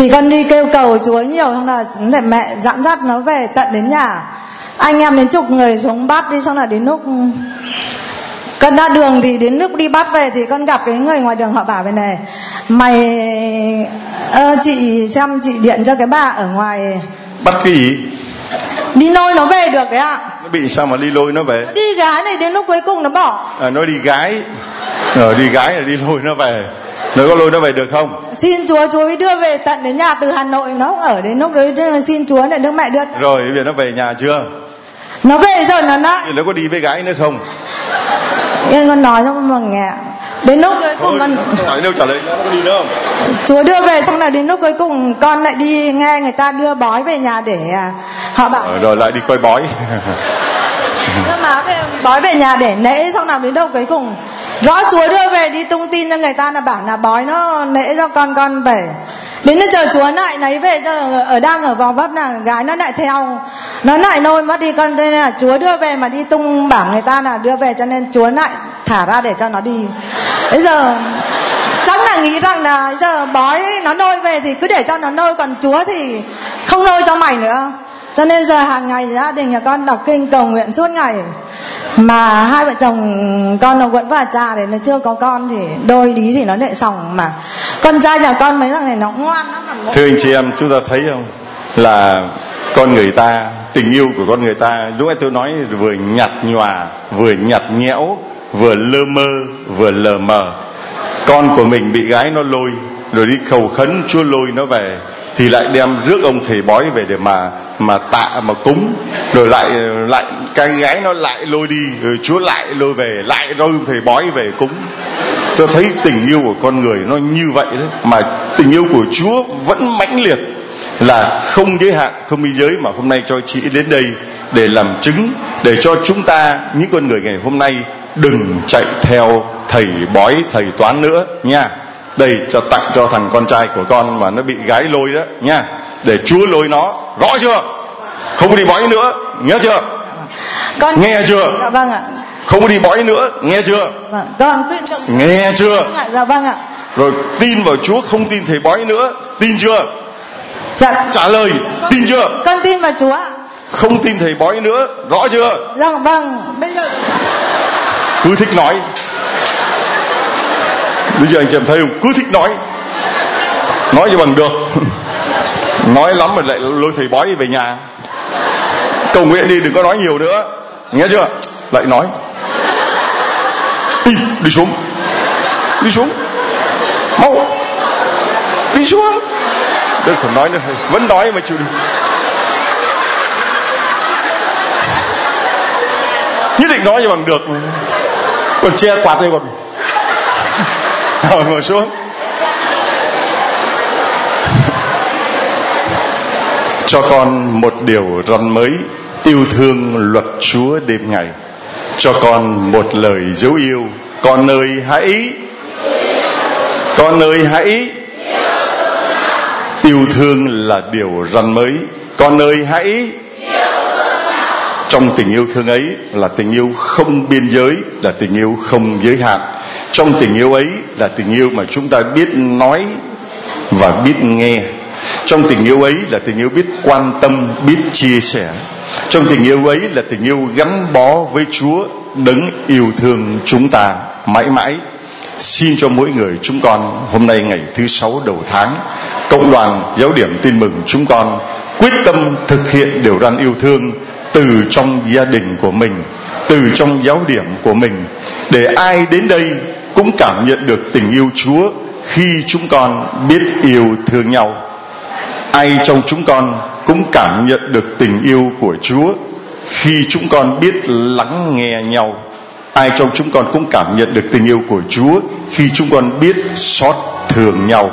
thì con đi kêu cầu chúa nhiều xong là để mẹ dẫn dắt nó về tận đến nhà. Anh em đến chục người xuống bắt đi xong là đến lúc con ra đường thì đến lúc đi bắt về thì con gặp cái người ngoài đường họ bảo về này mày ơ chị xem chị điện cho cái bà ở ngoài. Bắt cái gì? Đi nôi nó về được đấy ạ. Nó bị sao mà đi lôi nó về? Đi gái này đến lúc cuối cùng nó bỏ. À, nó đi gái. Rồi đi gái là đi lôi nó về nó có lôi nó về được không? Xin chúa chúa mới đưa về tận đến nhà từ hà nội. Nó cũng ở đến lúc đấy xin chúa để nước mẹ đưa rồi bây giờ nó về nhà chưa? Nó về rồi nó nói. Thì nó có đi với gái nữa không? Yên con nói cho con nghe. Đến lúc cuối cùng con hỏi đâu trả lời nó có đi nữa không? Chúa đưa về xong là đến lúc cuối cùng con lại đi nghe người ta đưa bói về nhà để à, họ bảo rồi, rồi lại đi coi bói. Đưa má về bói về nhà để lễ xong nào đến đâu cuối cùng rõ chúa đưa về đi tung tin cho người ta là bảo là bói nó nễ cho con con về. Đến bây giờ chúa lại lấy về giờ ở đang ở vòng vấp là gái nó lại theo. Nó lại nôi mất đi con nên là chúa đưa về mà đi tung bảo người ta là đưa về cho nên chúa lại thả ra để cho nó đi. Bây giờ, chắc là nghĩ rằng là giờ bói nó nôi về thì cứ để cho nó nôi, còn chúa thì không nôi cho mày nữa. Cho nên giờ hàng ngày gia đình nhà con đọc kinh cầu nguyện suốt ngày mà hai vợ chồng con nó vẫn và cha để nó chưa có con thì đôi lý thì nó lại sòng mà. Con trai nhà con mấy thằng này nó ngoan lắm thưa anh chị em, chúng ta thấy không? Là con người ta, tình yêu của con người ta, lúc nãy tôi nói vừa nhạt nhòa, vừa nhạt nhẽo, vừa lơ mơ, vừa lờ mờ. Con của mình bị gái nó lôi, rồi đi cầu khấn chúa lôi nó về thì lại đem rước ông thầy bói về để mà mà tạ, mà cúng. Rồi lại lại, cái gái nó lại lôi đi, rồi chúa lại lôi về, lại lôi ông thầy bói về cúng. Tôi thấy tình yêu của con người nó như vậy đấy, mà tình yêu của chúa vẫn mãnh liệt, là không giới hạn, không biên giới mà hôm nay cho chị đến đây để làm chứng, để cho chúng ta, những con người ngày hôm nay đừng chạy theo thầy bói, thầy toán nữa nha đây cho tặng cho thằng con trai của con mà nó bị gái lôi đó nha. Để chúa lôi nó. Rõ chưa? Không có đi bói nữa. Nghe chưa? Con nghe chưa? Dạ vâng ạ. Không có đi bói nữa. Nghe chưa? Vâng con khuyên con nghe chưa? Vâng ạ, dạ vâng ạ. Rồi tin vào chúa không tin thầy bói nữa. Tin chưa? Dạ. Trả lời tin chưa? Con tin vào chúa không tin thầy bói nữa. Rõ chưa? Dạ vâng bây giờ cứ thích nói bây giờ anh chị em thấy không? Cứ thích nói. Nói cho bằng được. Nói lắm rồi lại lôi thầy bói về nhà. Cầu nguyện đi, đừng có nói nhiều nữa. Nghe chưa? Lại nói. Đi đi xuống. Đi xuống. Mau. Đi xuống. Đừng còn nói nữa vẫn nói mà chịu được nhất định nói cho bằng được mà. còn che quạt đây còn. Ờ, ngồi xuống. Cho con một điều răn mới, yêu thương luật chúa đêm ngày. Cho con một lời dấu yêu. Con ơi, hãy. Con ơi, hãy. Yêu thương là điều răn mới. Con ơi, hãy. Trong tình yêu thương ấy là tình yêu không biên giới, là tình yêu không giới hạn trong tình yêu ấy là tình yêu mà chúng ta biết nói và biết nghe. Trong tình yêu ấy là tình yêu biết quan tâm, biết chia sẻ. Trong tình yêu ấy là tình yêu gắn bó với chúa, đấng yêu thương chúng ta mãi mãi. Xin cho mỗi người chúng con hôm nay ngày thứ sáu đầu tháng, cộng đoàn giáo điểm tin mừng chúng con quyết tâm thực hiện điều răn yêu thương từ trong gia đình của mình, từ trong giáo điểm của mình. Để ai đến đây cũng cảm nhận được tình yêu chúa khi chúng con biết yêu thương nhau. Ai trong chúng con cũng cảm nhận được tình yêu của Chúa khi chúng con biết lắng nghe nhau. Ai trong chúng con cũng cảm nhận được tình yêu của Chúa khi chúng con biết xót thương nhau.